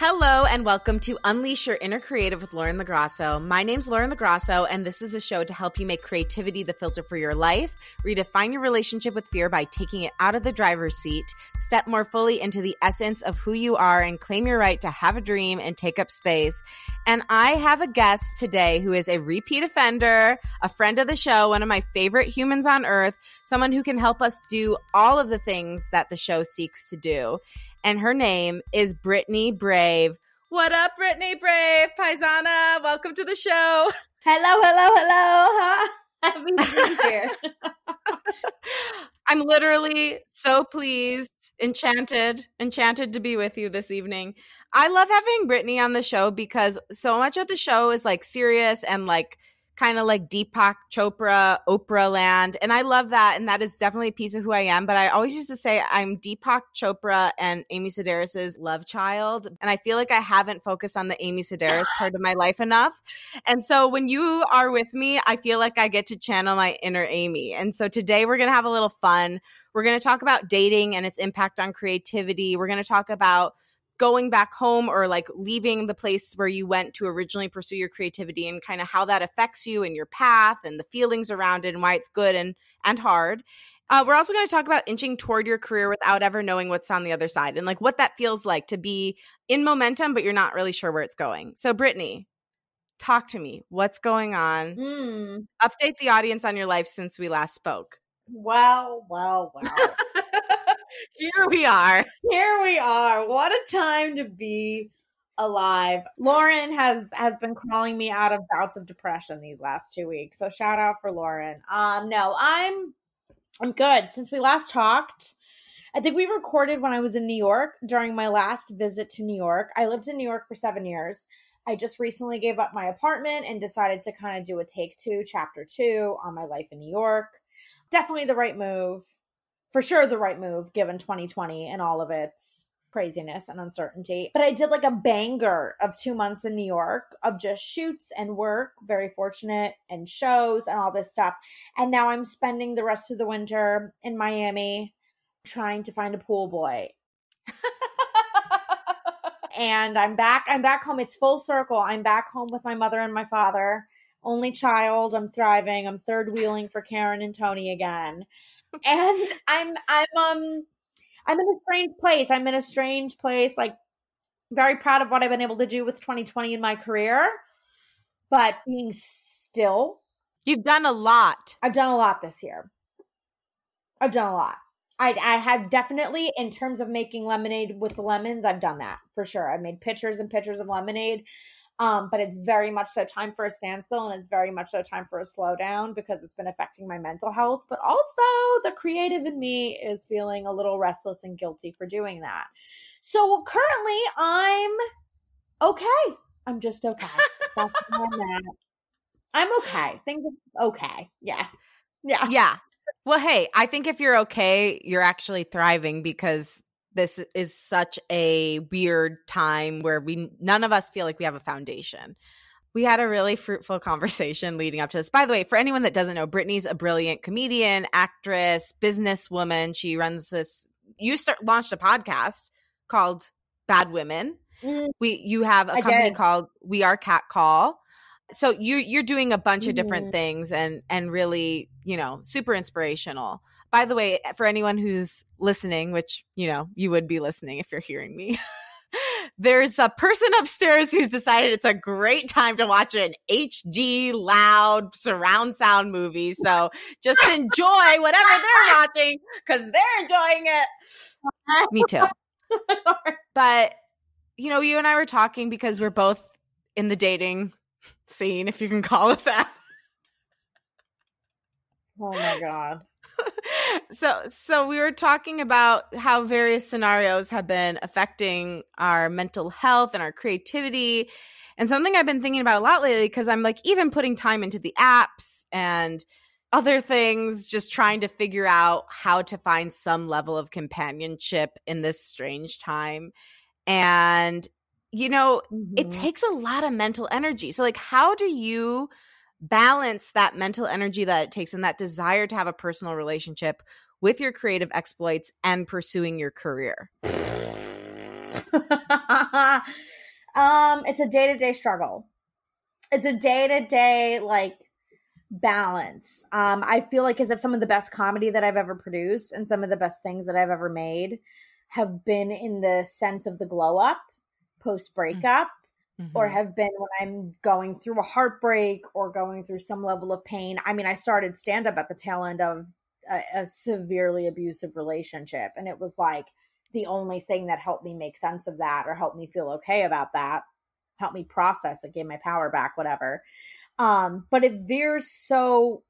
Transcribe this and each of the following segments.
Hello and welcome to Unleash Your Inner Creative with Lauren LoGrasso. My name's Lauren LoGrasso, and this is a show to help you make creativity the filter for your life, redefine your relationship with fear by taking it out of the driver's seat, step more fully into the essence of who you are, and claim your right to have a dream and take up space. And I have a guest today who is a repeat offender, a friend of the show, one of my favorite humans on earth, someone who can help us do all of the things that the show seeks to do and her name is Brittany Brave. What up, Brittany Brave? Paisana, welcome to the show. Hello, hello, hello. Happy to be here. I'm literally so pleased, enchanted, enchanted to be with you this evening. I love having Brittany on the show because so much of the show is like serious and like kind of like Deepak Chopra, Oprah land. And I love that. And that is definitely a piece of who I am. But I always used to say I'm Deepak Chopra and Amy Sedaris's love child. And I feel like I haven't focused on the Amy Sedaris part of my life enough. And so when you are with me, I feel like I get to channel my inner Amy. And so today we're going to have a little fun. We're going to talk about dating and its impact on creativity. We're going to talk about going back home or like leaving the place where you went to originally pursue your creativity and kind of how that affects you and your path and the feelings around it and why it's good and and hard. Uh, we're also going to talk about inching toward your career without ever knowing what's on the other side and like what that feels like to be in momentum, but you're not really sure where it's going. So, Brittany, talk to me. What's going on? Mm. Update the audience on your life since we last spoke. Well, well, well. Here we are. Here we are. What a time to be alive. Lauren has has been crawling me out of bouts of depression these last 2 weeks. So shout out for Lauren. Um no, I'm I'm good. Since we last talked, I think we recorded when I was in New York during my last visit to New York. I lived in New York for 7 years. I just recently gave up my apartment and decided to kind of do a take 2, chapter 2 on my life in New York. Definitely the right move for sure the right move given 2020 and all of its craziness and uncertainty. But I did like a banger of two months in New York of just shoots and work, very fortunate, and shows and all this stuff. And now I'm spending the rest of the winter in Miami trying to find a pool boy. and I'm back. I'm back home. It's full circle. I'm back home with my mother and my father. Only child. I'm thriving. I'm third wheeling for Karen and Tony again and I'm I'm um I'm in a strange place. I'm in a strange place. Like very proud of what I've been able to do with 2020 in my career, but being still. You've done a lot. I've done a lot this year. I've done a lot. I, I have definitely, in terms of making lemonade with lemons, I've done that for sure. I've made pitchers and pitchers of lemonade. Um, but it's very much so time for a standstill and it's very much so time for a slowdown because it's been affecting my mental health. But also, the creative in me is feeling a little restless and guilty for doing that. So currently, I'm okay. I'm just okay. I'm. I'm okay. Things are okay. Yeah. Yeah. Yeah. Well, hey, I think if you're okay, you're actually thriving because this is such a weird time where we none of us feel like we have a foundation. We had a really fruitful conversation leading up to this. By the way, for anyone that doesn't know, Brittany's a brilliant comedian, actress, businesswoman. She runs this. You start launched a podcast called Bad Women. Mm, we you have a I company did. called We Are Cat Call so you you're doing a bunch of different mm-hmm. things and and really you know super inspirational. By the way for anyone who's listening which you know you would be listening if you're hearing me there's a person upstairs who's decided it's a great time to watch an hd loud surround sound movie. So just enjoy whatever they're watching because they're enjoying it. Me too. But you know you and i were talking because we're both in the dating scene, if you can call it that. Oh my god. so so we were talking about how various scenarios have been affecting our mental health and our creativity. And something I've been thinking about a lot lately because I'm like even putting time into the apps and other things, just trying to figure out how to find some level of companionship in this strange time. And you know, mm-hmm. it takes a lot of mental energy. So, like, how do you balance that mental energy that it takes and that desire to have a personal relationship with your creative exploits and pursuing your career? um, it's a day to day struggle. It's a day to day like balance. Um, I feel like as if some of the best comedy that I've ever produced and some of the best things that I've ever made have been in the sense of the glow up post breakup. Mm-hmm. Or have been when I'm going through a heartbreak or going through some level of pain. I mean, I started stand up at the tail end of a, a severely abusive relationship, and it was like the only thing that helped me make sense of that or helped me feel okay about that help me process it gave my power back whatever um but it veers so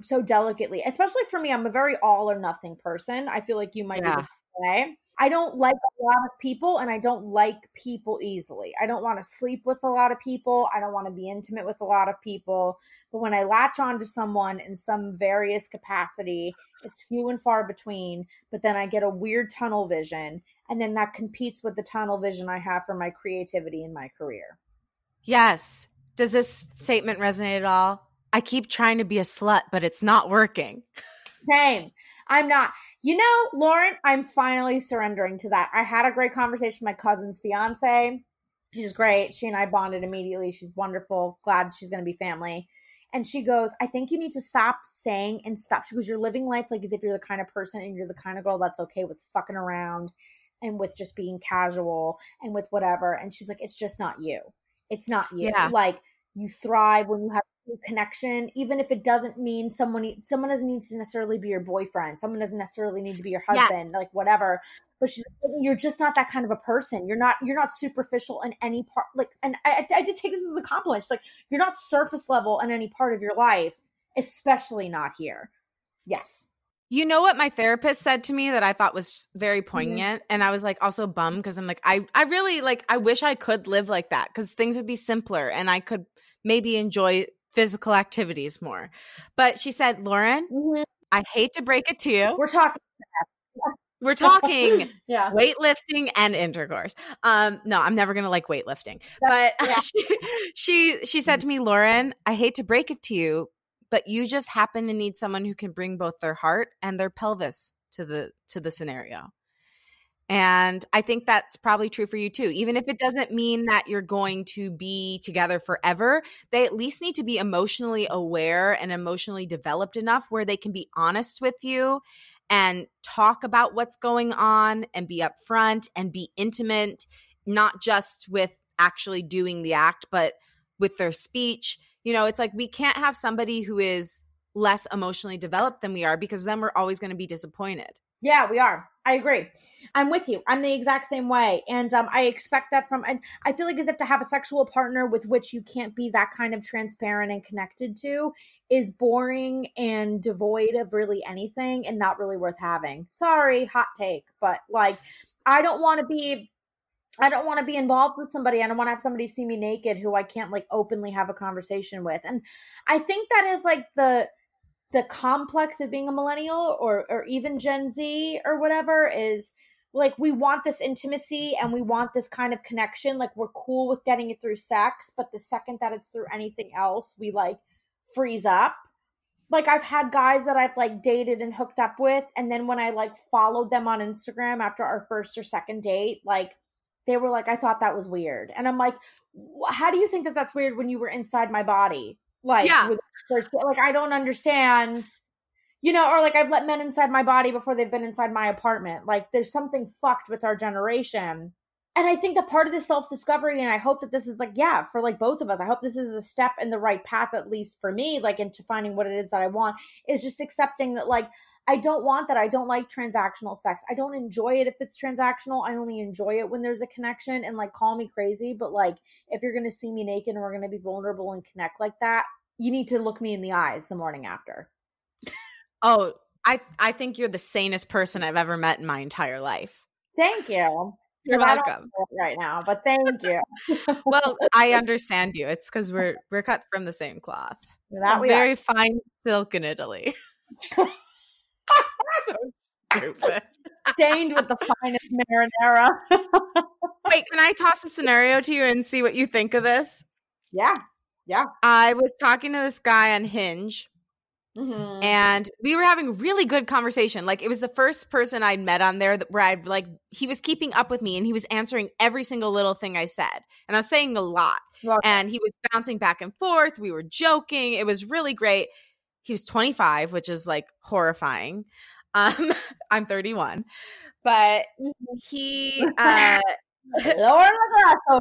so delicately especially for me i'm a very all or nothing person i feel like you might yeah. be the way I don't like a lot of people and I don't like people easily. I don't want to sleep with a lot of people. I don't want to be intimate with a lot of people. But when I latch on to someone in some various capacity, it's few and far between. But then I get a weird tunnel vision. And then that competes with the tunnel vision I have for my creativity in my career. Yes. Does this statement resonate at all? I keep trying to be a slut, but it's not working. Same. I'm not. You know, Lauren, I'm finally surrendering to that. I had a great conversation with my cousin's fiance. She's great. She and I bonded immediately. She's wonderful. Glad she's going to be family. And she goes, I think you need to stop saying and stop. She goes, You're living life like as if you're the kind of person and you're the kind of girl that's okay with fucking around and with just being casual and with whatever. And she's like, It's just not you. It's not you. Yeah. Like, you thrive when you have connection even if it doesn't mean someone someone doesn't need to necessarily be your boyfriend someone doesn't necessarily need to be your husband yes. like whatever but she's you're just not that kind of a person you're not you're not superficial in any part like and i, I did take this as a compliment she's like you're not surface level in any part of your life especially not here yes you know what my therapist said to me that I thought was very mm-hmm. poignant mm-hmm. and I was like also bummed because I'm like I I really like I wish I could live like that cuz things would be simpler and I could maybe enjoy physical activities more. But she said, Lauren, mm-hmm. I hate to break it to you. We're talking. We're talking yeah. weightlifting and intercourse. Um, no, I'm never gonna like weightlifting. But yeah. she, she she said to me, Lauren, I hate to break it to you, but you just happen to need someone who can bring both their heart and their pelvis to the to the scenario. And I think that's probably true for you too. Even if it doesn't mean that you're going to be together forever, they at least need to be emotionally aware and emotionally developed enough where they can be honest with you and talk about what's going on and be upfront and be intimate, not just with actually doing the act, but with their speech. You know, it's like we can't have somebody who is less emotionally developed than we are because then we're always going to be disappointed. Yeah, we are. I agree. I'm with you. I'm the exact same way. And um, I expect that from, and I feel like as if to have a sexual partner with which you can't be that kind of transparent and connected to is boring and devoid of really anything and not really worth having. Sorry, hot take, but like, I don't want to be I don't want to be involved with somebody. I don't want to have somebody see me naked who I can't like openly have a conversation with. And I think that is like the the complex of being a millennial or or even Gen Z or whatever is like we want this intimacy and we want this kind of connection. Like we're cool with getting it through sex but the second that it's through anything else we like freeze up. Like I've had guys that I've like dated and hooked up with and then when I like followed them on Instagram after our first or second date like they were like I thought that was weird. And I'm like how do you think that that's weird when you were inside my body like, yeah. First, like I don't understand, you know, or like I've let men inside my body before they've been inside my apartment. Like, there's something fucked with our generation. And I think that part of this self discovery, and I hope that this is like, yeah, for like both of us, I hope this is a step in the right path, at least for me, like into finding what it is that I want, is just accepting that, like, I don't want that. I don't like transactional sex. I don't enjoy it if it's transactional. I only enjoy it when there's a connection and like call me crazy. But like if you're going to see me naked and we're going to be vulnerable and connect like that, you need to look me in the eyes the morning after. oh, I I think you're the sanest person I've ever met in my entire life. Thank you. You're welcome. right now, but thank you. well, I understand you. It's because we're we're cut from the same cloth. That very are. fine silk in Italy. so stupid. Stained with the finest marinara. Wait, can I toss a scenario to you and see what you think of this? Yeah. Yeah. I was talking to this guy on Hinge Mm-hmm. And we were having really good conversation. Like it was the first person I'd met on there that, where I'd like he was keeping up with me and he was answering every single little thing I said. And I was saying a lot. And he was bouncing back and forth. We were joking. It was really great. He was 25, which is like horrifying. Um, I'm 31. But mm-hmm. he uh Lower the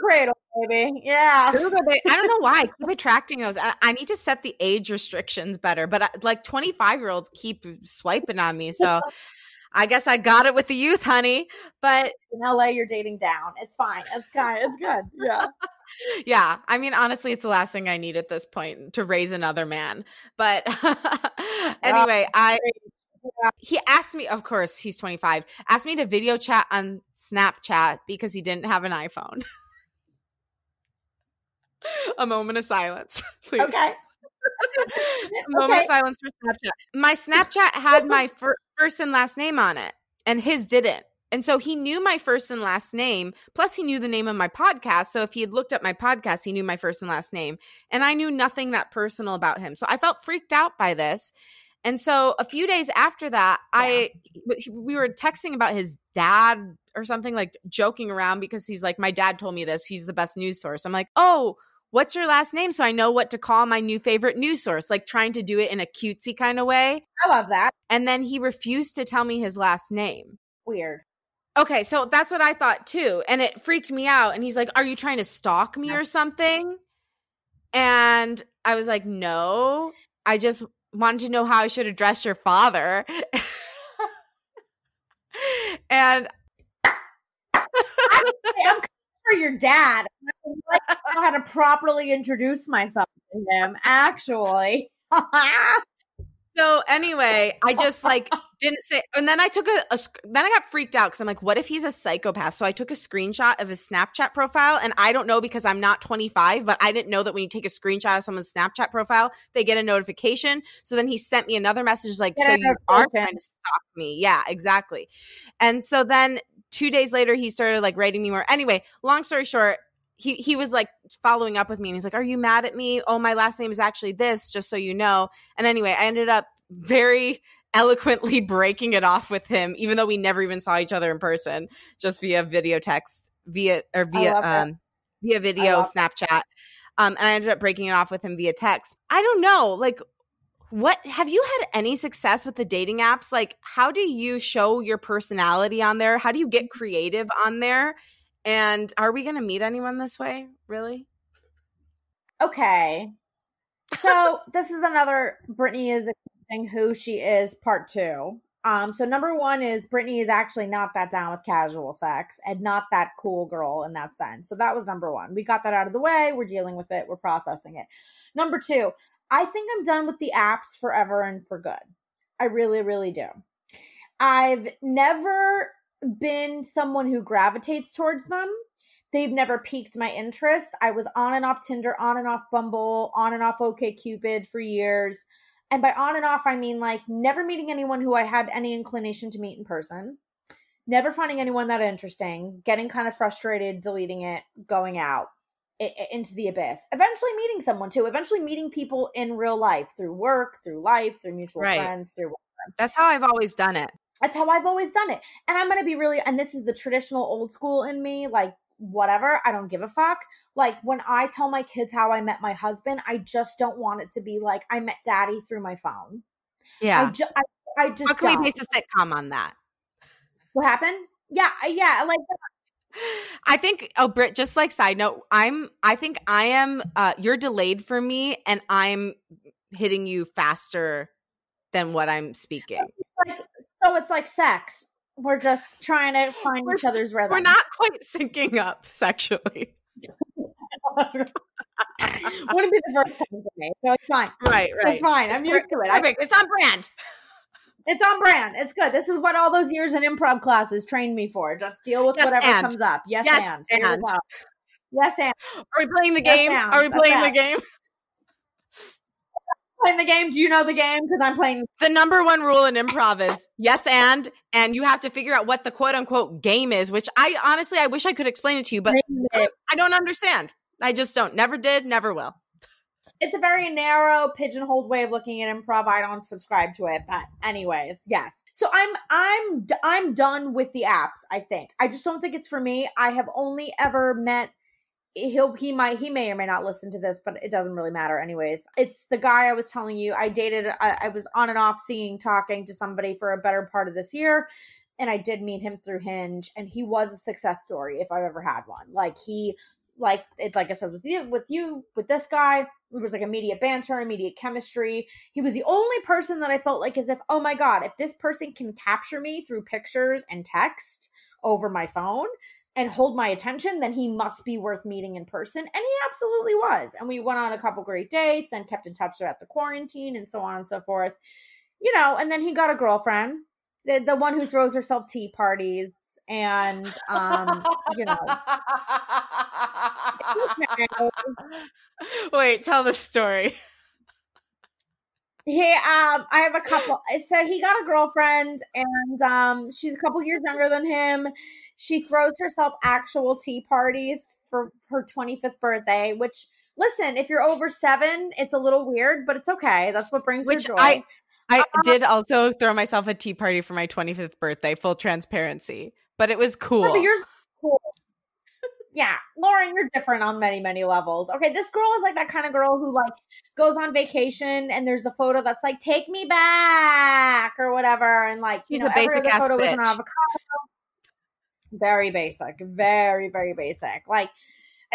cradle, baby. Yeah. I don't know why I keep attracting those. I, I, need to set the age restrictions better, but I, uh, like 25 year olds keep swiping on me. So I guess I got it with the youth, honey. But in LA, you're dating down. It's fine. It's good. It's good. Yeah. yeah. I mean, honestly, it's the last thing I need at this point to raise another man. But anyway, I he asked me, of course, he's 25, asked me to video chat on Snapchat because he didn't have an iPhone. a moment of silence, please. Okay. a moment okay. of silence for Snapchat. My Snapchat had my fir- first and last name on it, and his didn't. And so he knew my first and last name. Plus, he knew the name of my podcast. So if he had looked up my podcast, he knew my first and last name. And I knew nothing that personal about him. So I felt freaked out by this. And so a few days after that, yeah. I we were texting about his dad or something like joking around because he's like, my dad told me this. He's the best news source. I'm like, oh, what's your last name? So I know what to call my new favorite news source, like trying to do it in a cutesy kind of way. I love that. And then he refused to tell me his last name. Weird. Okay, so that's what I thought too. And it freaked me out. And he's like, Are you trying to stalk me or something? And I was like, No, I just wanted to know how I should address your father. and I'm for your dad. I know how to properly introduce myself to him, actually. so anyway, I just like didn't say, and then I took a, a then I got freaked out because I'm like, what if he's a psychopath? So I took a screenshot of his Snapchat profile, and I don't know because I'm not 25, but I didn't know that when you take a screenshot of someone's Snapchat profile, they get a notification. So then he sent me another message like, so you are trying to stalk me? Yeah, exactly. And so then two days later, he started like writing me more. Anyway, long story short, he he was like following up with me and he's like, Are you mad at me? Oh, my last name is actually this, just so you know. And anyway, I ended up very eloquently breaking it off with him, even though we never even saw each other in person, just via video text, via or via um via video Snapchat. Um, and I ended up breaking it off with him via text. I don't know, like what have you had any success with the dating apps? Like, how do you show your personality on there? How do you get mm-hmm. creative on there? And are we going to meet anyone this way? Really? Okay. So this is another Brittany is accepting who she is part two. Um, so number one is Brittany is actually not that down with casual sex and not that cool girl in that sense. So that was number one. We got that out of the way. We're dealing with it. We're processing it. Number two, I think I'm done with the apps forever and for good. I really, really do. I've never been someone who gravitates towards them. They've never piqued my interest. I was on and off Tinder, on and off Bumble, on and off OKCupid for years. And by on and off, I mean like never meeting anyone who I had any inclination to meet in person, never finding anyone that interesting, getting kind of frustrated, deleting it, going out into the abyss. Eventually meeting someone too. Eventually meeting people in real life through work, through life, through mutual right. friends, through. Whatever. That's how I've always done it. That's how I've always done it. And I'm going to be really, and this is the traditional old school in me, like whatever, I don't give a fuck. Like when I tell my kids how I met my husband, I just don't want it to be like I met daddy through my phone. Yeah. I, ju- I, I just. How can don't. we base a sitcom on that? What happened? Yeah. Yeah. Like I think oh Britt, just like side note, I'm I think I am uh you're delayed for me and I'm hitting you faster than what I'm speaking. so it's like sex. We're just trying to find we're, each other's rhythm. We're not quite syncing up sexually. Wouldn't be the first time for me, so it's fine. Right, right. It's fine. It's I'm used to it. Perfect. It's on brand. It's on brand. It's good. This is what all those years in improv classes trained me for. Just deal with yes, whatever and. comes up. Yes, yes and. and. Yes, and. Are we playing the game? Yes, Are we playing the game? playing the game. Do you know the game? Because I'm playing. The number one rule in improv is yes and, and you have to figure out what the quote unquote game is. Which I honestly, I wish I could explain it to you, but I don't understand. I just don't. Never did. Never will. It's a very narrow pigeonholed way of looking at improv. I don't subscribe to it but anyways yes. So i'm i'm i'm done with the apps i think. I just don't think it's for me. I have only ever met he'll he might he may or may not listen to this but it doesn't really matter anyways. It's the guy i was telling you i dated I, I was on and off seeing talking to somebody for a better part of this year and i did meet him through hinge and he was a success story if i've ever had one. Like he like it's like it says with you with you with this guy it was like immediate banter immediate chemistry he was the only person that i felt like as if oh my god if this person can capture me through pictures and text over my phone and hold my attention, then he must be worth meeting in person. And he absolutely was. And we went on a couple great dates and kept in touch throughout the quarantine and so on and so forth. You know, and then he got a girlfriend, the, the one who throws herself tea parties and um, you know. Wait, tell the story. He um I have a couple so he got a girlfriend and um she's a couple years younger than him. She throws herself actual tea parties for her 25th birthday, which listen, if you're over 7, it's a little weird, but it's okay. That's what brings which joy. I I uh, did also throw myself a tea party for my 25th birthday, full transparency, but it was cool. Yours cool yeah, Lauren, you're different on many, many levels. Okay, this girl is like that kind of girl who like goes on vacation and there's a photo that's like, take me back or whatever. And like, She's you know, a basic ass photo bitch. an avocado. Very basic, very, very basic. Like,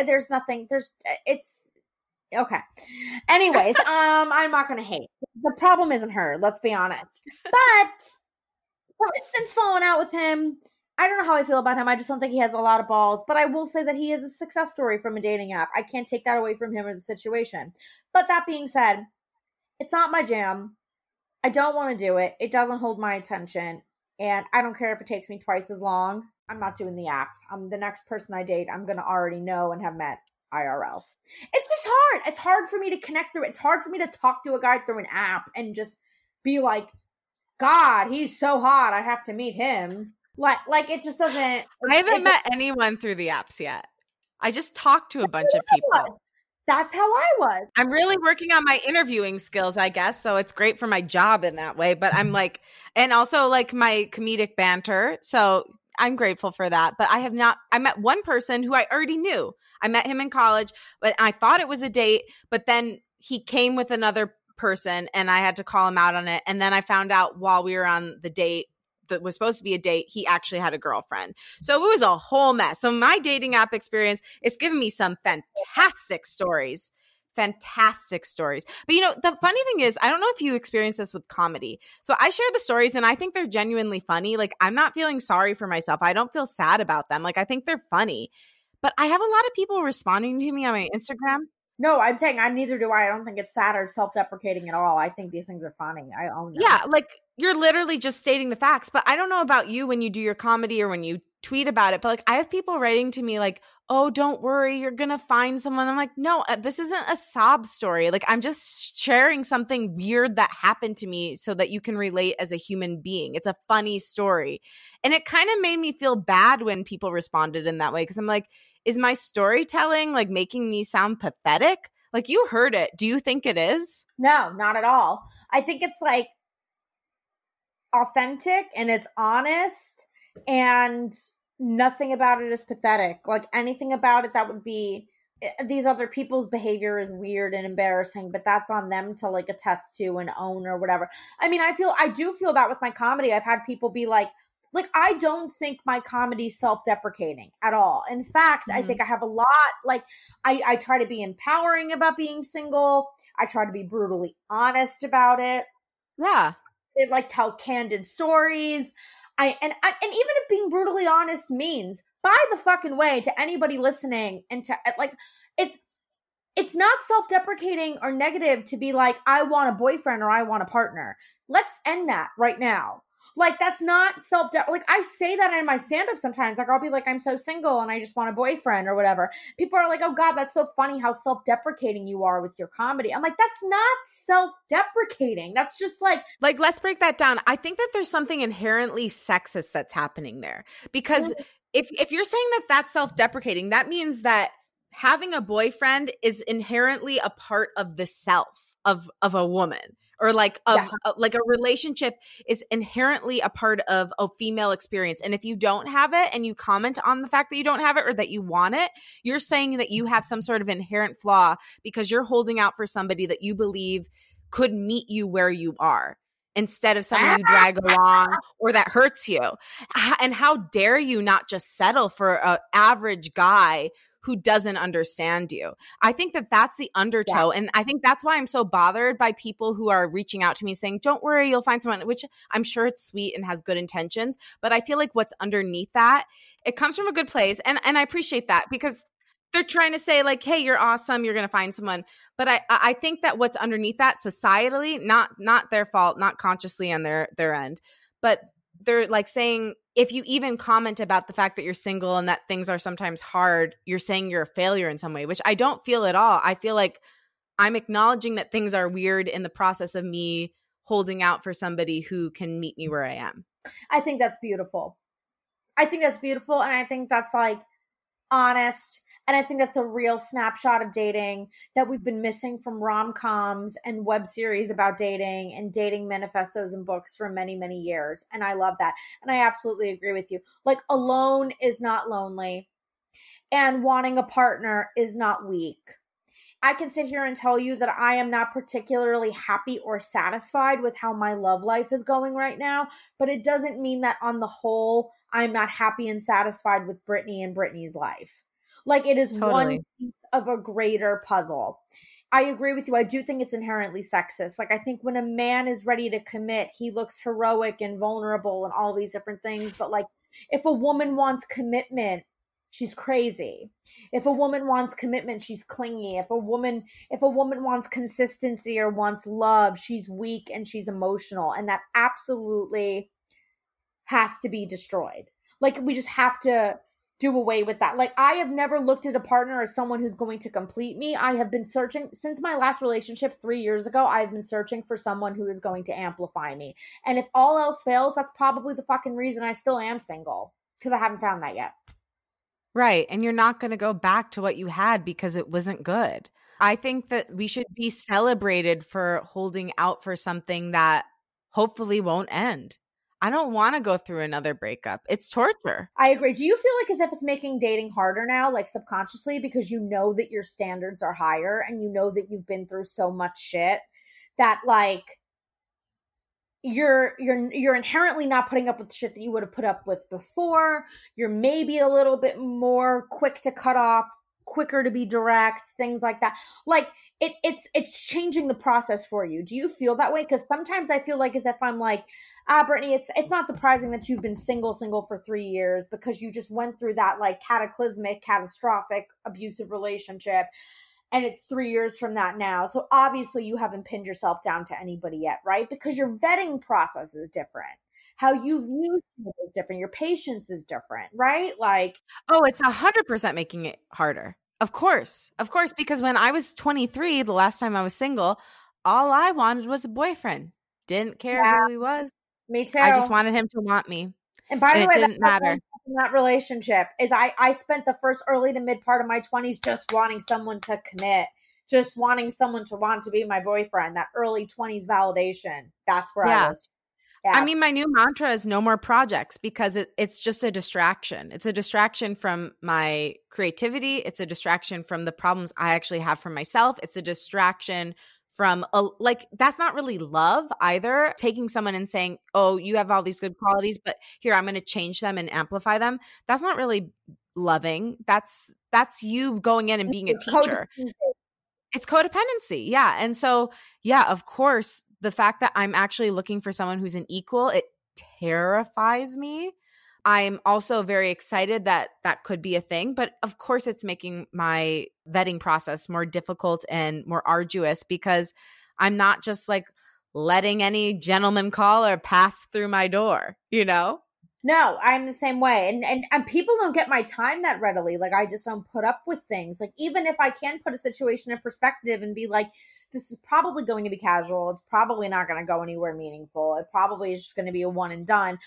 there's nothing, there's, it's, okay. Anyways, um, I'm not gonna hate. The problem isn't her, let's be honest. But so since falling out with him, I don't know how I feel about him. I just don't think he has a lot of balls. But I will say that he is a success story from a dating app. I can't take that away from him or the situation. But that being said, it's not my jam. I don't want to do it. It doesn't hold my attention. And I don't care if it takes me twice as long. I'm not doing the apps. I'm the next person I date, I'm going to already know and have met IRL. It's just hard. It's hard for me to connect through. It's hard for me to talk to a guy through an app and just be like, God, he's so hot. I have to meet him. Like, like it just doesn't. I haven't met anyone through the apps yet. I just talked to a bunch of people. That's how I was. I'm really working on my interviewing skills, I guess. So it's great for my job in that way. But I'm like, and also like my comedic banter. So I'm grateful for that. But I have not, I met one person who I already knew. I met him in college, but I thought it was a date. But then he came with another person and I had to call him out on it. And then I found out while we were on the date that was supposed to be a date, he actually had a girlfriend. So it was a whole mess. So my dating app experience, it's given me some fantastic stories. Fantastic stories. But you know, the funny thing is, I don't know if you experience this with comedy. So I share the stories and I think they're genuinely funny. Like I'm not feeling sorry for myself. I don't feel sad about them. Like I think they're funny. But I have a lot of people responding to me on my Instagram no, I'm saying I neither do I. I don't think it's sad or self-deprecating at all. I think these things are funny. I own them. Yeah, like you're literally just stating the facts. But I don't know about you when you do your comedy or when you tweet about it. But like I have people writing to me like, "Oh, don't worry, you're gonna find someone." I'm like, "No, uh, this isn't a sob story. Like I'm just sharing something weird that happened to me so that you can relate as a human being. It's a funny story." And it kind of made me feel bad when people responded in that way because I'm like is my storytelling like making me sound pathetic? Like you heard it. Do you think it is? No, not at all. I think it's like authentic and it's honest and nothing about it is pathetic. Like anything about it that would be eh, these other people's behavior is weird and embarrassing, but that's on them to like attest to and own or whatever. I mean, I feel I do feel that with my comedy. I've had people be like, like I don't think my comedy self-deprecating at all. In fact, mm-hmm. I think I have a lot like I I try to be empowering about being single. I try to be brutally honest about it. Yeah. They like tell candid stories. I and and even if being brutally honest means by the fucking way to anybody listening and to like it's it's not self-deprecating or negative to be like I want a boyfriend or I want a partner. Let's end that right now. Like that's not self de- like I say that in my stand up sometimes. Like I'll be like I'm so single and I just want a boyfriend or whatever. People are like, "Oh god, that's so funny how self-deprecating you are with your comedy." I'm like, "That's not self-deprecating. That's just like Like let's break that down. I think that there's something inherently sexist that's happening there. Because mm-hmm. if if you're saying that that's self-deprecating, that means that having a boyfriend is inherently a part of the self of of a woman or like of yeah. uh, like a relationship is inherently a part of a female experience and if you don't have it and you comment on the fact that you don't have it or that you want it you're saying that you have some sort of inherent flaw because you're holding out for somebody that you believe could meet you where you are instead of someone you drag along or that hurts you and how dare you not just settle for an average guy who doesn't understand you. I think that that's the undertow. Yeah. And I think that's why I'm so bothered by people who are reaching out to me saying, don't worry, you'll find someone, which I'm sure it's sweet and has good intentions. But I feel like what's underneath that, it comes from a good place. And, and I appreciate that because they're trying to say like hey you're awesome you're going to find someone but i i think that what's underneath that societally not not their fault not consciously on their their end but they're like saying if you even comment about the fact that you're single and that things are sometimes hard, you're saying you're a failure in some way, which I don't feel at all. I feel like I'm acknowledging that things are weird in the process of me holding out for somebody who can meet me where I am. I think that's beautiful. I think that's beautiful. And I think that's like honest and I think that's a real snapshot of dating that we've been missing from rom coms and web series about dating and dating manifestos and books for many, many years. And I love that. And I absolutely agree with you. Like, alone is not lonely, and wanting a partner is not weak. I can sit here and tell you that I am not particularly happy or satisfied with how my love life is going right now, but it doesn't mean that on the whole, I'm not happy and satisfied with Brittany and Brittany's life. Like it is totally. one piece of a greater puzzle. I agree with you. I do think it's inherently sexist. Like I think when a man is ready to commit, he looks heroic and vulnerable and all these different things, but like if a woman wants commitment, she's crazy. If a woman wants commitment, she's clingy. If a woman if a woman wants consistency or wants love, she's weak and she's emotional and that absolutely has to be destroyed. Like we just have to do away with that. Like I have never looked at a partner as someone who's going to complete me. I have been searching since my last relationship 3 years ago. I've been searching for someone who is going to amplify me. And if all else fails, that's probably the fucking reason I still am single because I haven't found that yet. Right. And you're not going to go back to what you had because it wasn't good. I think that we should be celebrated for holding out for something that hopefully won't end. I don't want to go through another breakup. It's torture. I agree. Do you feel like as if it's making dating harder now, like subconsciously, because you know that your standards are higher and you know that you've been through so much shit that like you're you're you're inherently not putting up with shit that you would have put up with before. You're maybe a little bit more quick to cut off, quicker to be direct, things like that. Like it it's it's changing the process for you. Do you feel that way? Because sometimes I feel like as if I'm like, ah, Brittany, it's it's not surprising that you've been single single for three years because you just went through that like cataclysmic, catastrophic, abusive relationship. And it's three years from that now. So obviously you haven't pinned yourself down to anybody yet, right? Because your vetting process is different how you view is different your patience is different right like oh it's a hundred percent making it harder of course. Of course. Because when I was 23, the last time I was single, all I wanted was a boyfriend. Didn't care yeah. who he was. Me too. I just wanted him to want me. And by and the way, it didn't matter. In that relationship is I I spent the first early to mid part of my 20s just wanting someone to commit, just wanting someone to want to be my boyfriend. That early 20s validation. That's where yeah. I was yeah. I mean, my new mantra is no more projects because it, it's just a distraction. It's a distraction from my creativity. It's a distraction from the problems I actually have for myself. It's a distraction from a, like that's not really love either taking someone and saying oh you have all these good qualities but here i'm going to change them and amplify them that's not really loving that's that's you going in and being a teacher it's codependency yeah and so yeah of course the fact that I'm actually looking for someone who's an equal, it terrifies me. I'm also very excited that that could be a thing, but of course, it's making my vetting process more difficult and more arduous because I'm not just like letting any gentleman call or pass through my door, you know? No, I'm the same way. And, and and people don't get my time that readily. Like I just don't put up with things. Like even if I can put a situation in perspective and be like, this is probably going to be casual. It's probably not going to go anywhere meaningful. It probably is just going to be a one and done.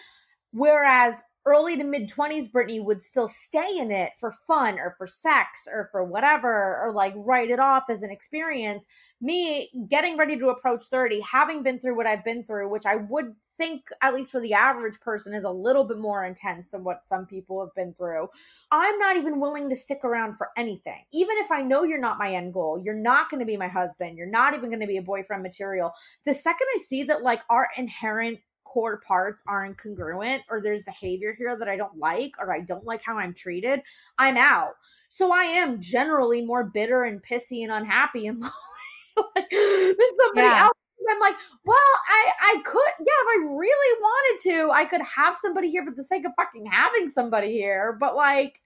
Whereas early to mid 20s Brittany would still stay in it for fun or for sex or for whatever or like write it off as an experience. Me getting ready to approach 30, having been through what I've been through, which I would think at least for the average person is a little bit more intense than what some people have been through. I'm not even willing to stick around for anything. Even if I know you're not my end goal, you're not going to be my husband, you're not even going to be a boyfriend material. The second I see that like our inherent core parts are incongruent or there's behavior here that I don't like or I don't like how I'm treated, I'm out. So I am generally more bitter and pissy and unhappy and like than somebody yeah. else. I'm like, well, I I could, yeah, if I really wanted to, I could have somebody here for the sake of fucking having somebody here. But like,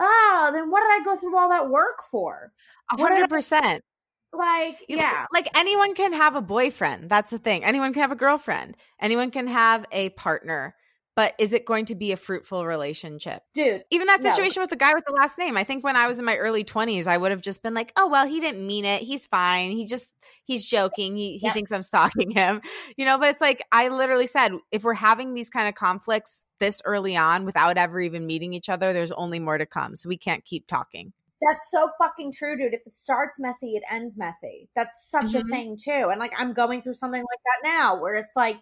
ah, oh, then what did I go through all that work for? A hundred percent. Like, yeah. Like anyone can have a boyfriend. That's the thing. Anyone can have a girlfriend. Anyone can have a partner. But is it going to be a fruitful relationship? Dude. Even that situation no. with the guy with the last name. I think when I was in my early 20s, I would have just been like, oh, well, he didn't mean it. He's fine. He just, he's joking. He, he yep. thinks I'm stalking him. You know, but it's like, I literally said, if we're having these kind of conflicts this early on without ever even meeting each other, there's only more to come. So we can't keep talking. That's so fucking true, dude. If it starts messy, it ends messy. That's such mm-hmm. a thing too. And like I'm going through something like that now where it's like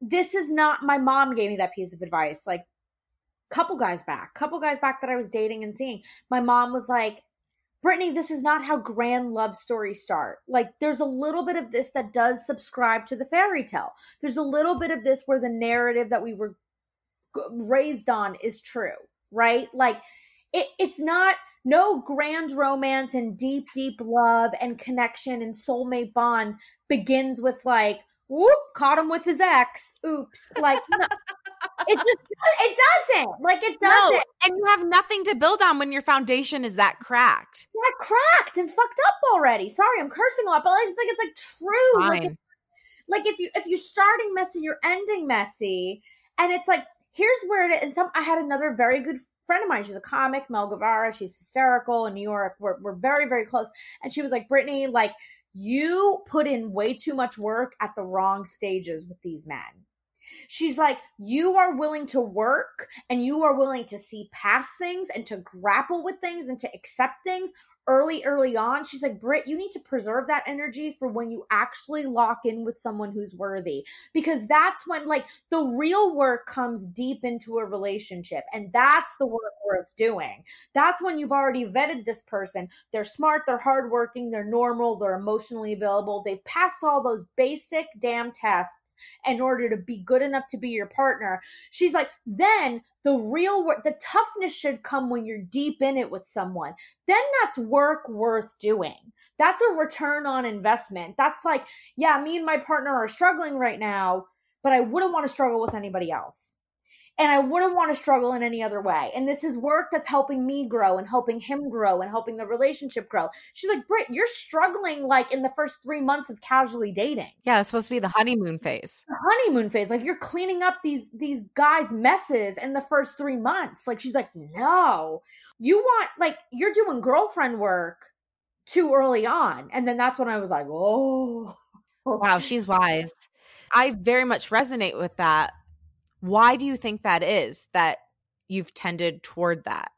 this is not my mom gave me that piece of advice like couple guys back, couple guys back that I was dating and seeing. My mom was like, Brittany, this is not how grand love stories start. Like, there's a little bit of this that does subscribe to the fairy tale. There's a little bit of this where the narrative that we were raised on is true, right? Like, it, it's not no grand romance and deep deep love and connection and soulmate bond begins with like whoop caught him with his ex. Oops. Like no, it just it doesn't. Like it doesn't. no, and you have nothing to build on when your foundation is that cracked. That cracked and fucked up already. Sorry i'm cursing a lot but like, it's like it's like true. Like if, like if you if you're starting messy you're ending messy. And it's like here's where it and some i had another very good friend of mine. She's a comic, Mel Guevara. She's hysterical in New York. We're, we're very, very close. And she was like, Brittany, like, you put in way too much work at the wrong stages with these men. She's like, you are willing to work and you are willing to see past things and to grapple with things and to accept things early, early on, she's like, Britt, you need to preserve that energy for when you actually lock in with someone who's worthy. Because that's when, like, the real work comes deep into a relationship. And that's the work worth doing. That's when you've already vetted this person. They're smart, they're hardworking, they're normal, they're emotionally available. They've passed all those basic damn tests in order to be good enough to be your partner. She's like, then the real work, the toughness should come when you're deep in it with someone. Then that's work worth doing. That's a return on investment. That's like, yeah, me and my partner are struggling right now, but I wouldn't want to struggle with anybody else and I wouldn't want to struggle in any other way. And this is work that's helping me grow and helping him grow and helping the relationship grow. She's like, Britt, you're struggling like in the first three months of casually dating. Yeah, it's supposed to be the honeymoon phase. The honeymoon phase. Like you're cleaning up these these guys' messes in the first three months. Like she's like, no. You want like you're doing girlfriend work too early on. And then that's when I was like, oh. Wow, she's wise. I very much resonate with that why do you think that is that you've tended toward that?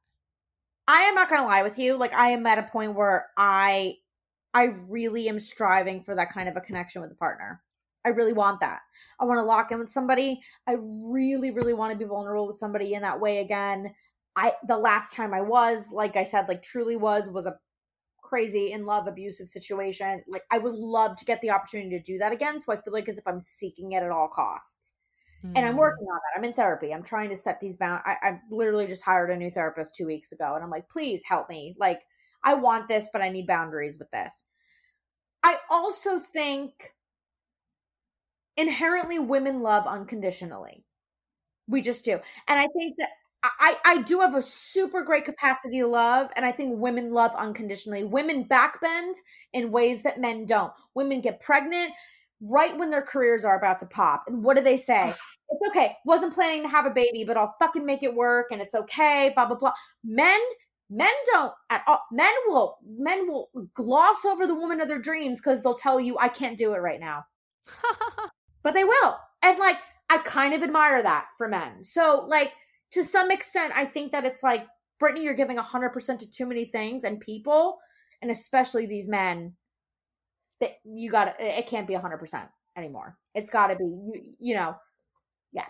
I am not going to lie with you. Like I am at a point where I I really am striving for that kind of a connection with a partner. I really want that. I want to lock in with somebody. I really really want to be vulnerable with somebody in that way again. I the last time I was, like I said, like truly was was a crazy in love abusive situation. Like I would love to get the opportunity to do that again so I feel like as if I'm seeking it at all costs. Mm. And I'm mm. working on that. I'm in therapy. I'm trying to set these bounds. I, I literally just hired a new therapist two weeks ago, and I'm like, please help me. Like, I want this, but I need boundaries with this. I also think inherently women love unconditionally. We just do. And I think that I, I do have a super great capacity to love, and I think women love unconditionally. Women backbend in ways that men don't. Women get pregnant right when their careers are about to pop. And what do they say? it's okay. Wasn't planning to have a baby, but I'll fucking make it work and it's okay, blah blah blah. Men men don't at all men will men will gloss over the woman of their dreams because they'll tell you I can't do it right now. but they will. And like I kind of admire that for men. So, like, to some extent, I think that it's like, Brittany, you're giving 100% to too many things and people, and especially these men, that you got to, it can't be 100% anymore. It's got to be, you, you know, yeah.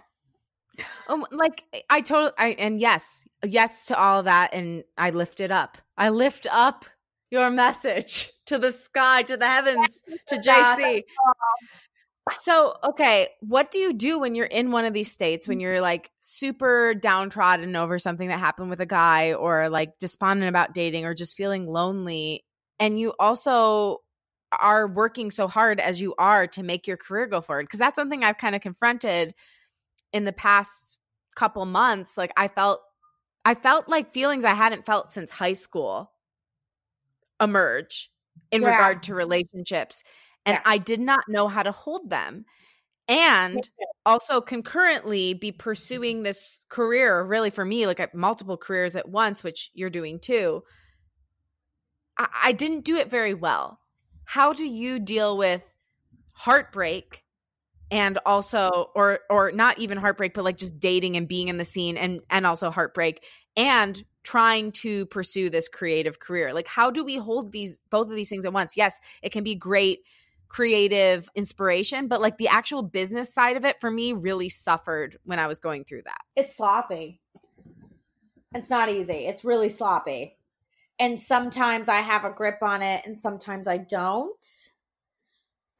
Um, like I totally, I and yes, yes to all of that, and I lift it up. I lift up your message to the sky, to the heavens, to JC. So, okay, what do you do when you're in one of these states when you're like super downtrodden over something that happened with a guy or like despondent about dating or just feeling lonely and you also are working so hard as you are to make your career go forward? Because that's something I've kind of confronted in the past couple months. Like I felt I felt like feelings I hadn't felt since high school emerge in yeah. regard to relationships and yeah. I did not know how to hold them. And also concurrently be pursuing this career, really for me, like at multiple careers at once, which you're doing too. I, I didn't do it very well. How do you deal with heartbreak and also or or not even heartbreak but like just dating and being in the scene and and also heartbreak and trying to pursue this creative career like how do we hold these both of these things at once yes it can be great creative inspiration, but like the actual business side of it for me really suffered when I was going through that. It's sloppy. It's not easy. It's really sloppy. And sometimes I have a grip on it and sometimes I don't.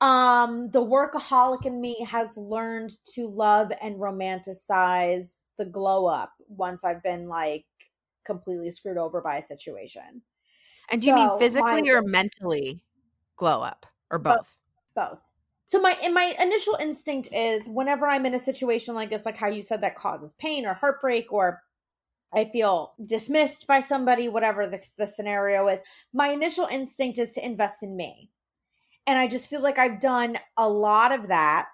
Um the workaholic in me has learned to love and romanticize the glow up once I've been like completely screwed over by a situation. And do so, you mean physically my, or mentally glow up or both? both so my and my initial instinct is whenever i'm in a situation like this like how you said that causes pain or heartbreak or i feel dismissed by somebody whatever the, the scenario is. My initial instinct is to invest in me. And i just feel like i've done a lot of that.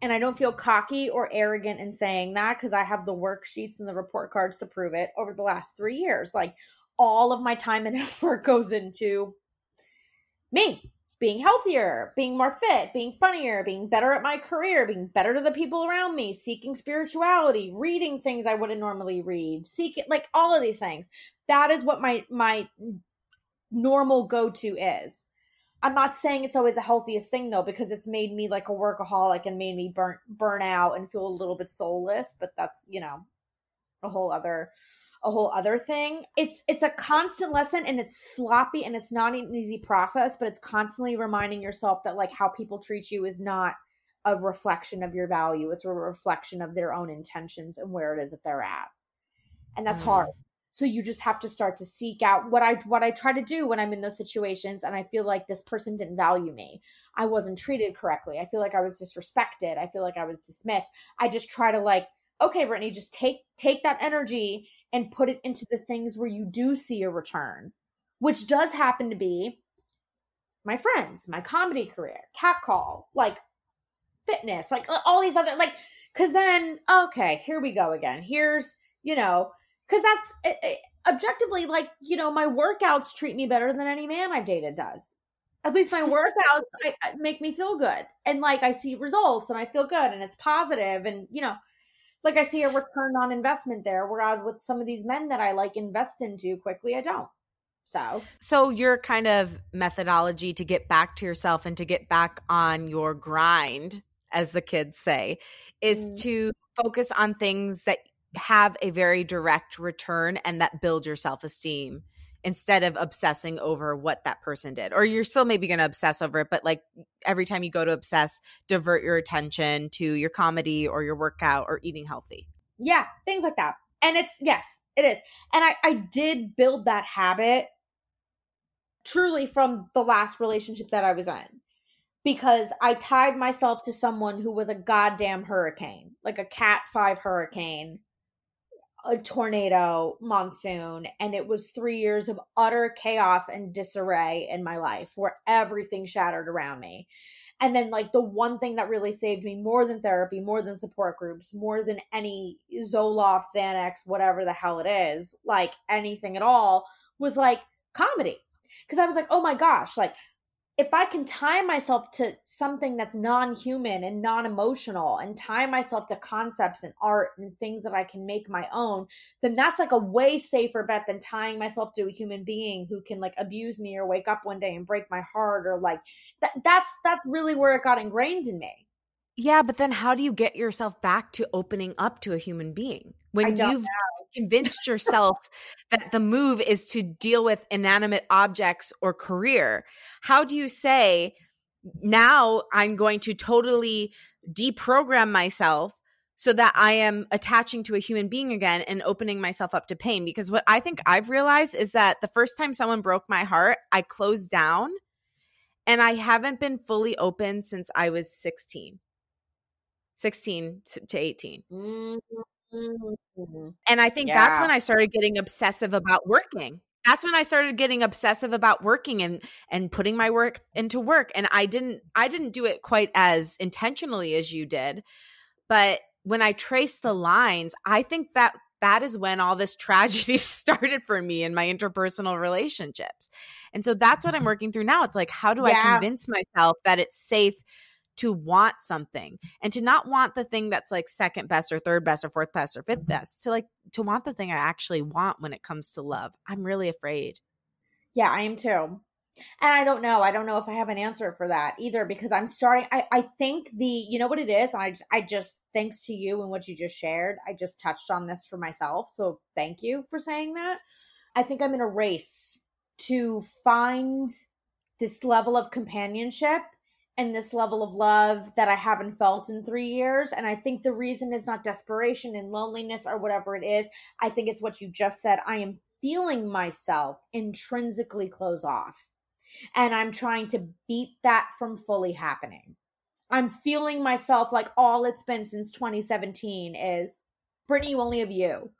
And i don't feel cocky or arrogant in saying that because i have the worksheets and the report cards to prove it over the last three years. Like all of my time and effort goes into me being healthier, being more fit, being funnier, being better at my career, being better to the people around me, seeking spirituality, reading things I wouldn't normally read, seeking like all of these things. That is what my my normal go-to is. I'm not saying it's always the healthiest thing though, because it's made me like a workaholic and made me burn burn out and feel a little bit soulless. But that's you know a whole other a whole other thing. It's it's a constant lesson and it's sloppy and it's not an easy process, but it's constantly reminding yourself that like how people treat you is not a reflection of your value. It's a reflection of their own intentions and where it is that they're at. And that's mm. hard. So you just have to start to seek out what I what I try to do when I'm in those situations and I feel like this person didn't value me. I wasn't treated correctly. I feel like I was disrespected. I feel like I was dismissed. I just try to like okay, Brittany, just take take that energy and put it into the things where you do see a return, which does happen to be my friends, my comedy career, cat call, like fitness, like uh, all these other like cuz then okay, here we go again. Here's, you know, cuz that's it, it, objectively like, you know, my workouts treat me better than any man I've dated does. At least my workouts I, make me feel good. And like I see results and I feel good and it's positive and you know, like I see a return on investment there. Whereas with some of these men that I like invest into quickly, I don't. So, so your kind of methodology to get back to yourself and to get back on your grind, as the kids say, is mm. to focus on things that have a very direct return and that build your self esteem instead of obsessing over what that person did. Or you're still maybe going to obsess over it, but like every time you go to obsess, divert your attention to your comedy or your workout or eating healthy. Yeah, things like that. And it's, yes, it is. And I, I did build that habit truly from the last relationship that I was in because I tied myself to someone who was a goddamn hurricane, like a cat five hurricane a tornado monsoon and it was 3 years of utter chaos and disarray in my life where everything shattered around me. And then like the one thing that really saved me more than therapy, more than support groups, more than any Zoloft, Xanax, whatever the hell it is, like anything at all was like comedy. Cuz I was like, "Oh my gosh, like if I can tie myself to something that's non human and non emotional and tie myself to concepts and art and things that I can make my own, then that's like a way safer bet than tying myself to a human being who can like abuse me or wake up one day and break my heart or like that that's that's really where it got ingrained in me. Yeah, but then how do you get yourself back to opening up to a human being when you've know. convinced yourself that the move is to deal with inanimate objects or career? How do you say, now I'm going to totally deprogram myself so that I am attaching to a human being again and opening myself up to pain? Because what I think I've realized is that the first time someone broke my heart, I closed down and I haven't been fully open since I was 16. 16 to 18. Mm-hmm. And I think yeah. that's when I started getting obsessive about working. That's when I started getting obsessive about working and and putting my work into work and I didn't I didn't do it quite as intentionally as you did. But when I traced the lines, I think that that is when all this tragedy started for me in my interpersonal relationships. And so that's what I'm working through now. It's like, how do yeah. I convince myself that it's safe to want something and to not want the thing that's like second best or third best or fourth best or fifth best to like to want the thing I actually want when it comes to love. I'm really afraid. Yeah, I am too. And I don't know. I don't know if I have an answer for that either because I'm starting. I, I think the, you know what it is? I, I just, thanks to you and what you just shared, I just touched on this for myself. So thank you for saying that. I think I'm in a race to find this level of companionship and this level of love that I haven't felt in three years. And I think the reason is not desperation and loneliness or whatever it is. I think it's what you just said. I am feeling myself intrinsically close off. And I'm trying to beat that from fully happening. I'm feeling myself like all it's been since 2017 is Brittany, you only have you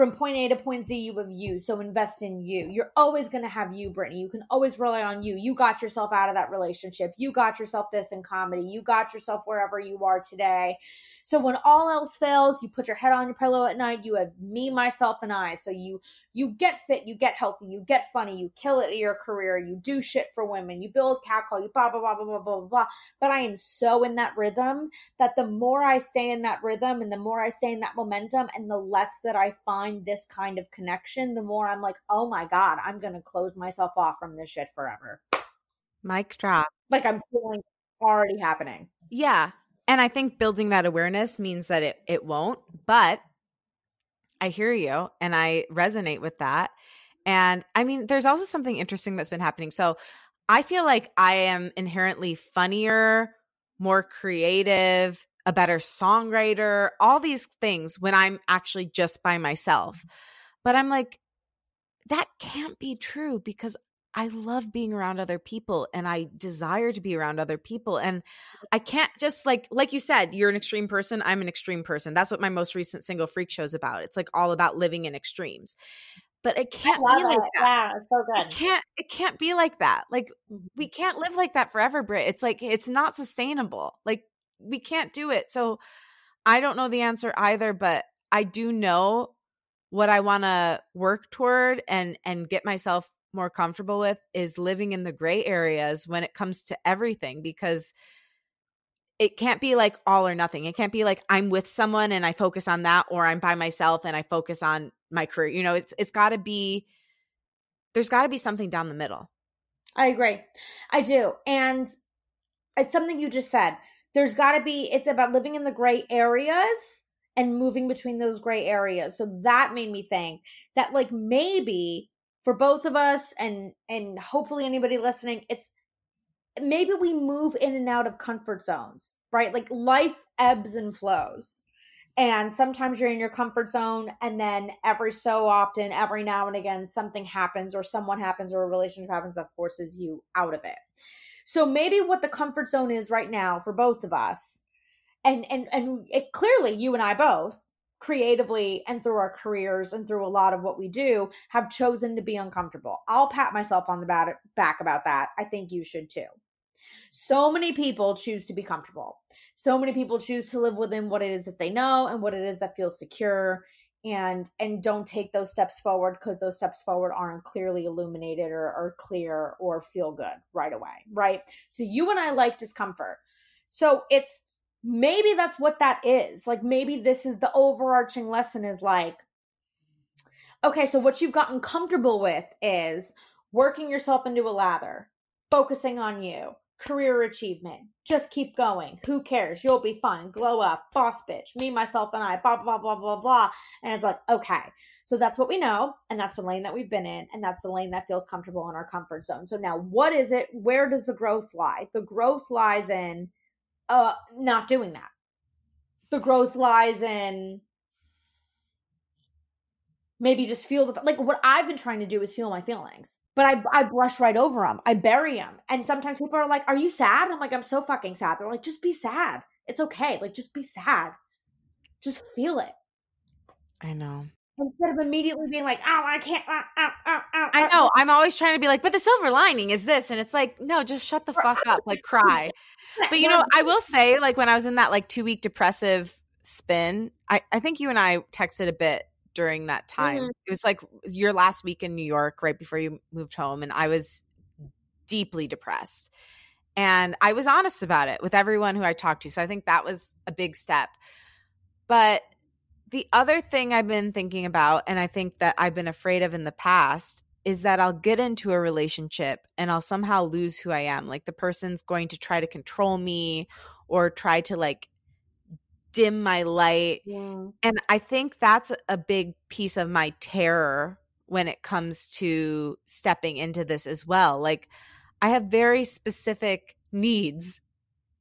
from point A to point Z, you have you. So invest in you. You're always going to have you, Brittany. You can always rely on you. You got yourself out of that relationship. You got yourself this in comedy. You got yourself wherever you are today. So when all else fails, you put your head on your pillow at night. You have me, myself, and I. So you you get fit, you get healthy, you get funny, you kill it in your career, you do shit for women, you build cat call, you blah blah blah blah blah blah blah. But I am so in that rhythm that the more I stay in that rhythm and the more I stay in that momentum and the less that I find find this kind of connection, the more I'm like, oh my God, I'm going to close myself off from this shit forever. Mic drop. Like I'm feeling already happening. Yeah. And I think building that awareness means that it, it won't, but I hear you and I resonate with that. And I mean, there's also something interesting that's been happening. So I feel like I am inherently funnier, more creative, a better songwriter, all these things when I'm actually just by myself. But I'm like, that can't be true because I love being around other people and I desire to be around other people. And I can't just like, like you said, you're an extreme person. I'm an extreme person. That's what my most recent single freak show is about. It's like all about living in extremes. But it can't be like that. Yeah, so good. It can't, it can't be like that. Like we mm-hmm. can't live like that forever, Brit. It's like, it's not sustainable. Like we can't do it. So I don't know the answer either, but I do know what I want to work toward and and get myself more comfortable with is living in the gray areas when it comes to everything because it can't be like all or nothing. It can't be like I'm with someone and I focus on that or I'm by myself and I focus on my career. You know, it's it's got to be there's got to be something down the middle. I agree. I do. And it's something you just said there's got to be it's about living in the gray areas and moving between those gray areas. So that made me think that like maybe for both of us and and hopefully anybody listening it's maybe we move in and out of comfort zones right? Like life ebbs and flows. And sometimes you're in your comfort zone and then every so often every now and again something happens or someone happens or a relationship happens that forces you out of it so maybe what the comfort zone is right now for both of us, and and and it, clearly you and I both creatively and through our careers and through a lot of what we do have chosen to be uncomfortable. I'll pat myself on the back about that. I think you should too. So many people choose to be comfortable. So many people choose to live within what it is that they know and what it is that feels secure. And and don't take those steps forward because those steps forward aren't clearly illuminated or, or clear or feel good right away right? So you and i like discomfort. So it's maybe that's what that is like maybe this is the overarching lesson is like okay so what you've gotten comfortable with is working yourself into a lather focusing on you career achievement. Just keep going. Who cares? You'll be fine. Glow up, boss bitch, me, myself, and I, blah, blah, blah, blah, blah. And it's like, okay. So that's what we know. And that's the lane that we've been in. And that's the lane that feels comfortable in our comfort zone. So now what is it? Where does the growth lie? The growth lies in uh not doing that. The growth lies in maybe just feel the like what I've been trying to do is feel my feelings, but I I brush right over them. I bury them, and sometimes people are like, "Are you sad?" I'm like, "I'm so fucking sad." They're like, "Just be sad. It's okay. Like, just be sad. Just feel it." I know. Instead of immediately being like, "Oh, I can't," uh, uh, uh, I know. I'm always trying to be like, "But the silver lining is this," and it's like, no, just shut the fuck up, like cry. But you know, I will say, like when I was in that like two week depressive spin, I I think you and I texted a bit during that time. Mm-hmm. It was like your last week in New York, right before you moved home, and I was deeply depressed. And I was honest about it with everyone who I talked to. So I think that was a big step. But the other thing I've been thinking about, and I think that I've been afraid of in the past, is that I'll get into a relationship and I'll somehow lose who I am. Like the person's going to try to control me or try to like dim my light. Yeah. And I think that's a big piece of my terror when it comes to stepping into this as well. Like I have very specific needs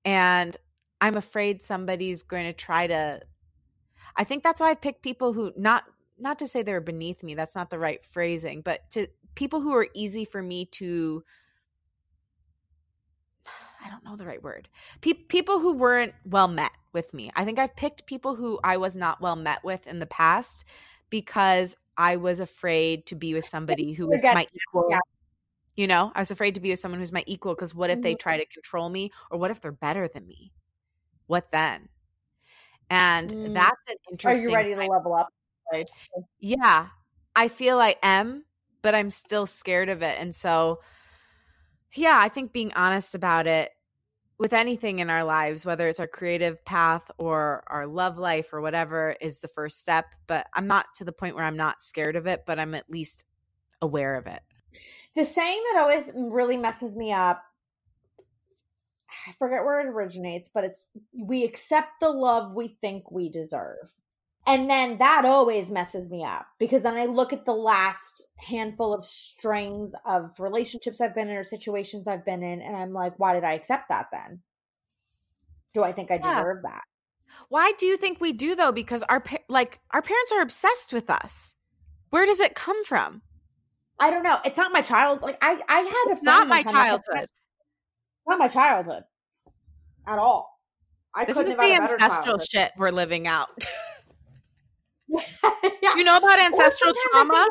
and I'm afraid somebody's going to try to I think that's why I pick people who not not to say they're beneath me, that's not the right phrasing, but to people who are easy for me to I don't know the right word. Pe- people who weren't well met with me. I think I've picked people who I was not well met with in the past because I was afraid to be with somebody who was my equal. Yeah. You know, I was afraid to be with someone who's my equal because what if mm-hmm. they try to control me or what if they're better than me? What then? And mm. that's an interesting. Are you ready to level up? Right. Yeah, I feel I am, but I'm still scared of it. And so, yeah, I think being honest about it with anything in our lives, whether it's our creative path or our love life or whatever, is the first step. But I'm not to the point where I'm not scared of it, but I'm at least aware of it. The saying that always really messes me up I forget where it originates, but it's we accept the love we think we deserve. And then that always messes me up because then I look at the last handful of strings of relationships I've been in or situations I've been in, and I'm like, why did I accept that then? Do I think I deserve yeah. that? Why do you think we do though? Because our like our parents are obsessed with us. Where does it come from? I don't know. It's not my child. Like I, I had a not my childhood. Not my childhood at all. I this is the ancestral shit we're living out. yeah. You know about ancestral trauma?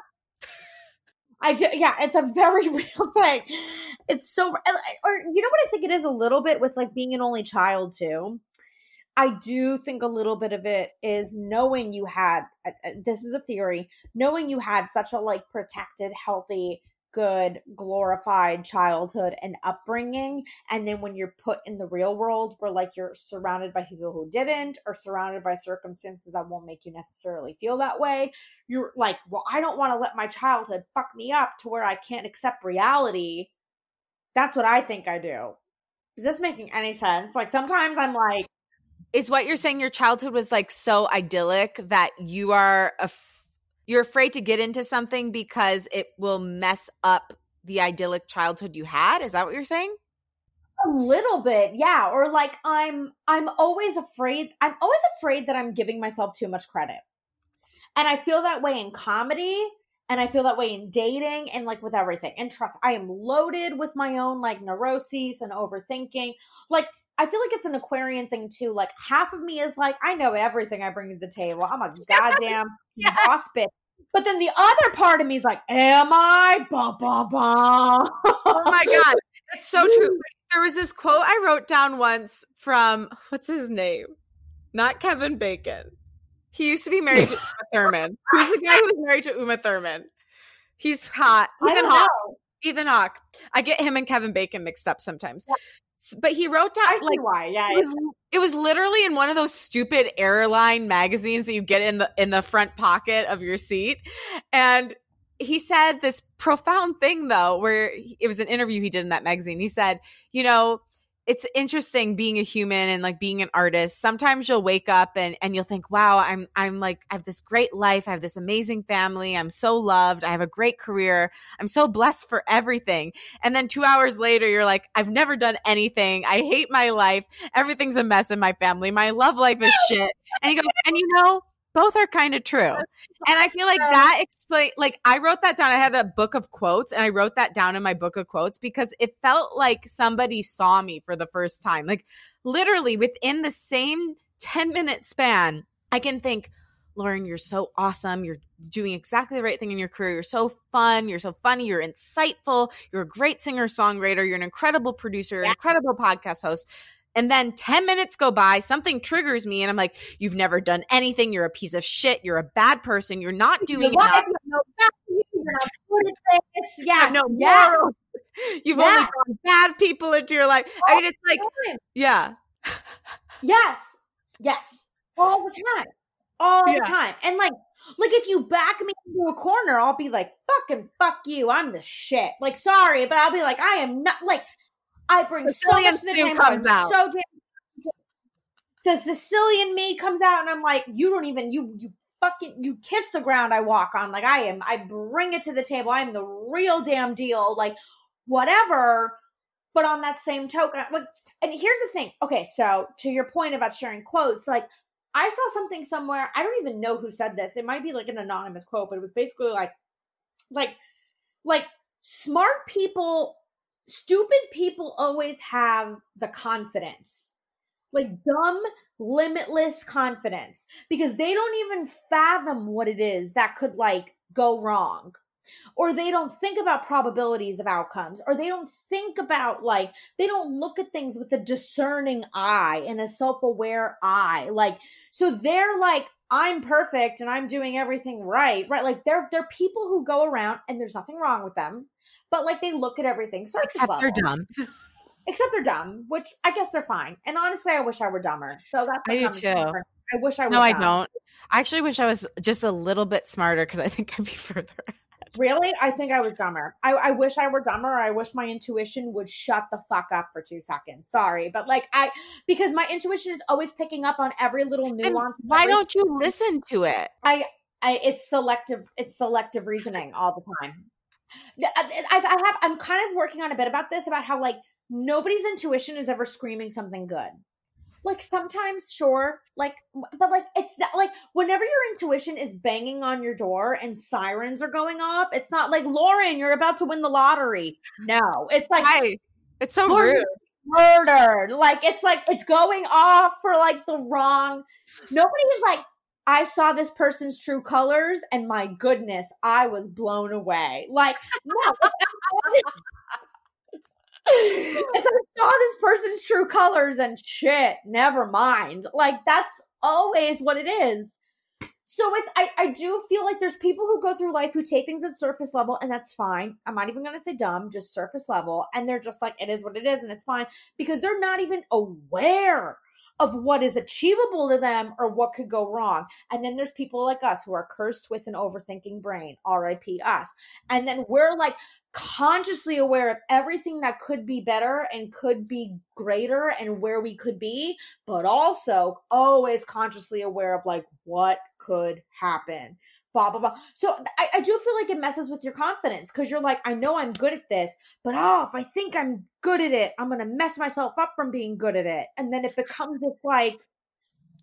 I do, yeah, it's a very real thing. It's so, uh, or you know what I think it is a little bit with like being an only child too. I do think a little bit of it is knowing you had uh, uh, this is a theory, knowing you had such a like protected, healthy good glorified childhood and upbringing and then when you're put in the real world where like you're surrounded by people who didn't or surrounded by circumstances that won't make you necessarily feel that way you're like well i don't want to let my childhood fuck me up to where i can't accept reality. That's what i think i do. Is this making any sense? Like sometimes i'm like is what you're saying your childhood was like so idyllic that you are a you're afraid to get into something because it will mess up the idyllic childhood you had is that what you're saying a little bit yeah or like i'm i'm always afraid i'm always afraid that i'm giving myself too much credit and i feel that way in comedy and i feel that way in dating and like with everything and trust i am loaded with my own like neuroses and overthinking like I feel like it's an Aquarian thing too. Like half of me is like, I know everything I bring to the table. I'm a goddamn yeah. boss bitch. But then the other part of me is like, am I? Bah, bah, bah. oh my God. It's so true. There was this quote I wrote down once from, what's his name? Not Kevin Bacon. He used to be married to Uma Thurman. Who's the guy who was married to Uma Thurman? He's hot. Ethan Hawke. Ethan Hawke. I get him and Kevin Bacon mixed up sometimes. Yeah. But he wrote down I like why. Yeah, it was, it was literally in one of those stupid airline magazines that you get in the in the front pocket of your seat, and he said this profound thing though, where it was an interview he did in that magazine. He said, you know, it's interesting being a human and like being an artist. Sometimes you'll wake up and and you'll think, "Wow, I'm I'm like I have this great life. I have this amazing family. I'm so loved. I have a great career. I'm so blessed for everything." And then 2 hours later, you're like, "I've never done anything. I hate my life. Everything's a mess in my family. My love life is shit." And he goes, "And you know, both are kind of true. And I feel like that explain like I wrote that down. I had a book of quotes and I wrote that down in my book of quotes because it felt like somebody saw me for the first time. Like literally within the same 10 minute span, I can think, Lauren, you're so awesome. You're doing exactly the right thing in your career. You're so fun. You're so funny. You're insightful. You're a great singer songwriter. You're an incredible producer, yeah. incredible podcast host. And then 10 minutes go by, something triggers me, and I'm like, You've never done anything. You're a piece of shit. You're a bad person. You're not doing you're enough. No you're not good at this. Yes. No yes. You've yes. only brought bad people into your life. All I mean, it's like, time. yeah. yes. Yes. All the time. All yeah. the time. And like, like if you back me into a corner, I'll be like, fucking fuck you. I'm the shit. Like, sorry, but I'll be like, I am not like I bring Sicilian so much to the table. Comes out. So damn the Sicilian me comes out and I'm like, you don't even you you fucking you kiss the ground I walk on. Like I am, I bring it to the table. I am the real damn deal. Like whatever. But on that same token, like, and here's the thing. Okay, so to your point about sharing quotes, like I saw something somewhere. I don't even know who said this. It might be like an anonymous quote, but it was basically like, like, like smart people stupid people always have the confidence. Like dumb limitless confidence. Because they don't even fathom what it is that could like go wrong. Or they don't think about probabilities of outcomes. Or they don't think about like they don't look at things with a discerning eye and a self-aware eye. Like so they're like i'm perfect and i'm doing everything right right? Like they're they're people who go around and there's nothing wrong with them but like they look at everything surface except level. they're dumb. Except they're dumb, which I guess they're fine. And honestly, I wish I were dumber. So that's I do too. I wish I was. No, I don't. I actually wish I was just a little bit smarter because I think I'd be further. Really? I think I was dumber. I, I wish I were dumber. I wish my intuition would shut the fuck up for two seconds. Sorry. But like I because my intuition is always picking up on every little nuance. why don't you listen to it? I I it's selective it's selective reasoning all the time. Uh, I've, I have, I'm kind of working on a bit about this about how like nobody's intuition is ever screaming something good. Like sometimes, sure, like, but like it's not, like whenever your intuition is banging on your door and sirens are going off, it's not like Lauren, you're about to win the lottery. No, it's like Hi. it's so rude. Murdered. Like it's like it's going off for like the wrong. Nobody is like I saw this person's true colors, and my goodness, I was blown away. Like, no, and so I saw this person's true colors, and shit, never mind. Like, that's always what it is. So it's I, I do feel like there's people who go through life who take things at surface level and that's fine. I'm not even gonna say dumb, just surface level. And they're just like, it is what it is, and it's fine because they're not even aware of what is achievable to them or what could go wrong. And then there's people like us who are cursed with an overthinking brain, RIP us. And then we're like consciously aware of everything that could be better and could be greater and where we could be, but also always consciously aware of like what could happen blah blah blah. So I, I do feel like it messes with your confidence because you're like, I know I'm good at this, but oh, if I think I'm good at it, I'm gonna mess myself up from being good at it, and then it becomes this like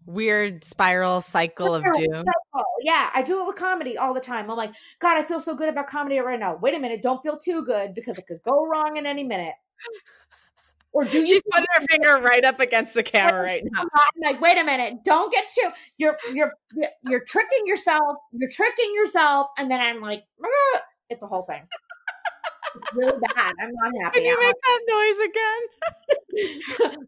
weird spiral cycle of doom. Cycle. Yeah, I do it with comedy all the time. I'm like, God, I feel so good about comedy right now. Wait a minute, don't feel too good because it could go wrong in any minute. Or do you? She's putting her finger right up against the camera right now. I'm like, wait a minute, don't get too. You're you're you're tricking yourself. You're tricking yourself, and then I'm like, it's a whole thing. It's really bad. I'm not happy. Can you make that noise again?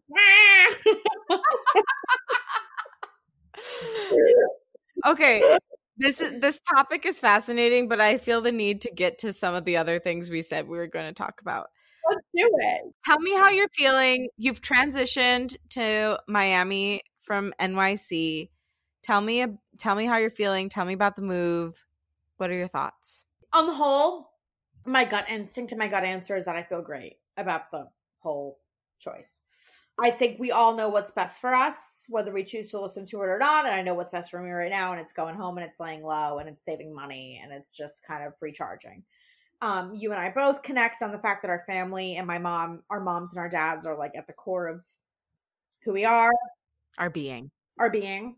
Okay. This is this topic is fascinating, but I feel the need to get to some of the other things we said we were going to talk about. Let's do it. Tell me how you're feeling. You've transitioned to Miami from NYC. Tell me tell me how you're feeling. Tell me about the move. What are your thoughts? On the whole, my gut instinct and my gut answer is that I feel great about the whole choice. I think we all know what's best for us, whether we choose to listen to it or not. And I know what's best for me right now, and it's going home and it's laying low and it's saving money and it's just kind of recharging. Um, you and I both connect on the fact that our family and my mom, our moms and our dads are like at the core of who we are, our being, our being,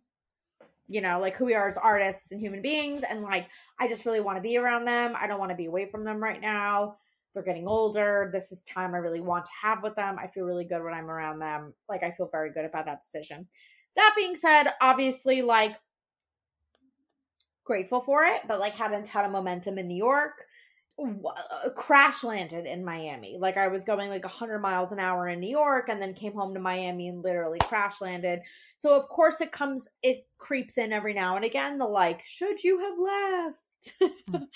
you know, like who we are as artists and human beings. And like, I just really want to be around them. I don't want to be away from them right now they're getting older. This is time I really want to have with them. I feel really good when I'm around them. Like I feel very good about that decision. That being said, obviously like grateful for it, but like had a ton of momentum in New York. Uh, crash landed in Miami. Like I was going like 100 miles an hour in New York and then came home to Miami and literally crash landed. So of course it comes it creeps in every now and again the like should you have left?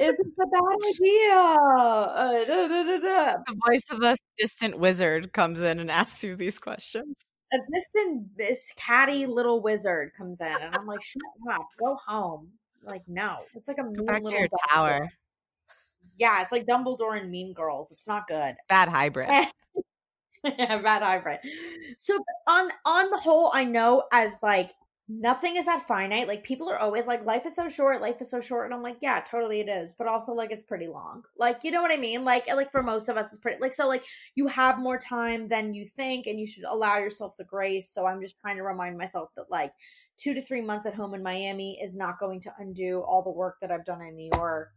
Is this a bad idea? Uh, da, da, da, the voice of a distant wizard comes in and asks you these questions. A distant, this catty little wizard comes in, and I'm like, "Shut up, go home." Like, no, it's like a to your tower. Yeah, it's like Dumbledore and Mean Girls. It's not good. Bad hybrid. bad hybrid. So on on the whole, I know as like nothing is that finite. Like people are always like, life is so short, life is so short. And I'm like, yeah, totally it is. But also like it's pretty long. Like, you know what I mean? Like like for most of us it's pretty like so like you have more time than you think and you should allow yourself the grace. So I'm just trying to remind myself that like two to three months at home in Miami is not going to undo all the work that I've done in New York.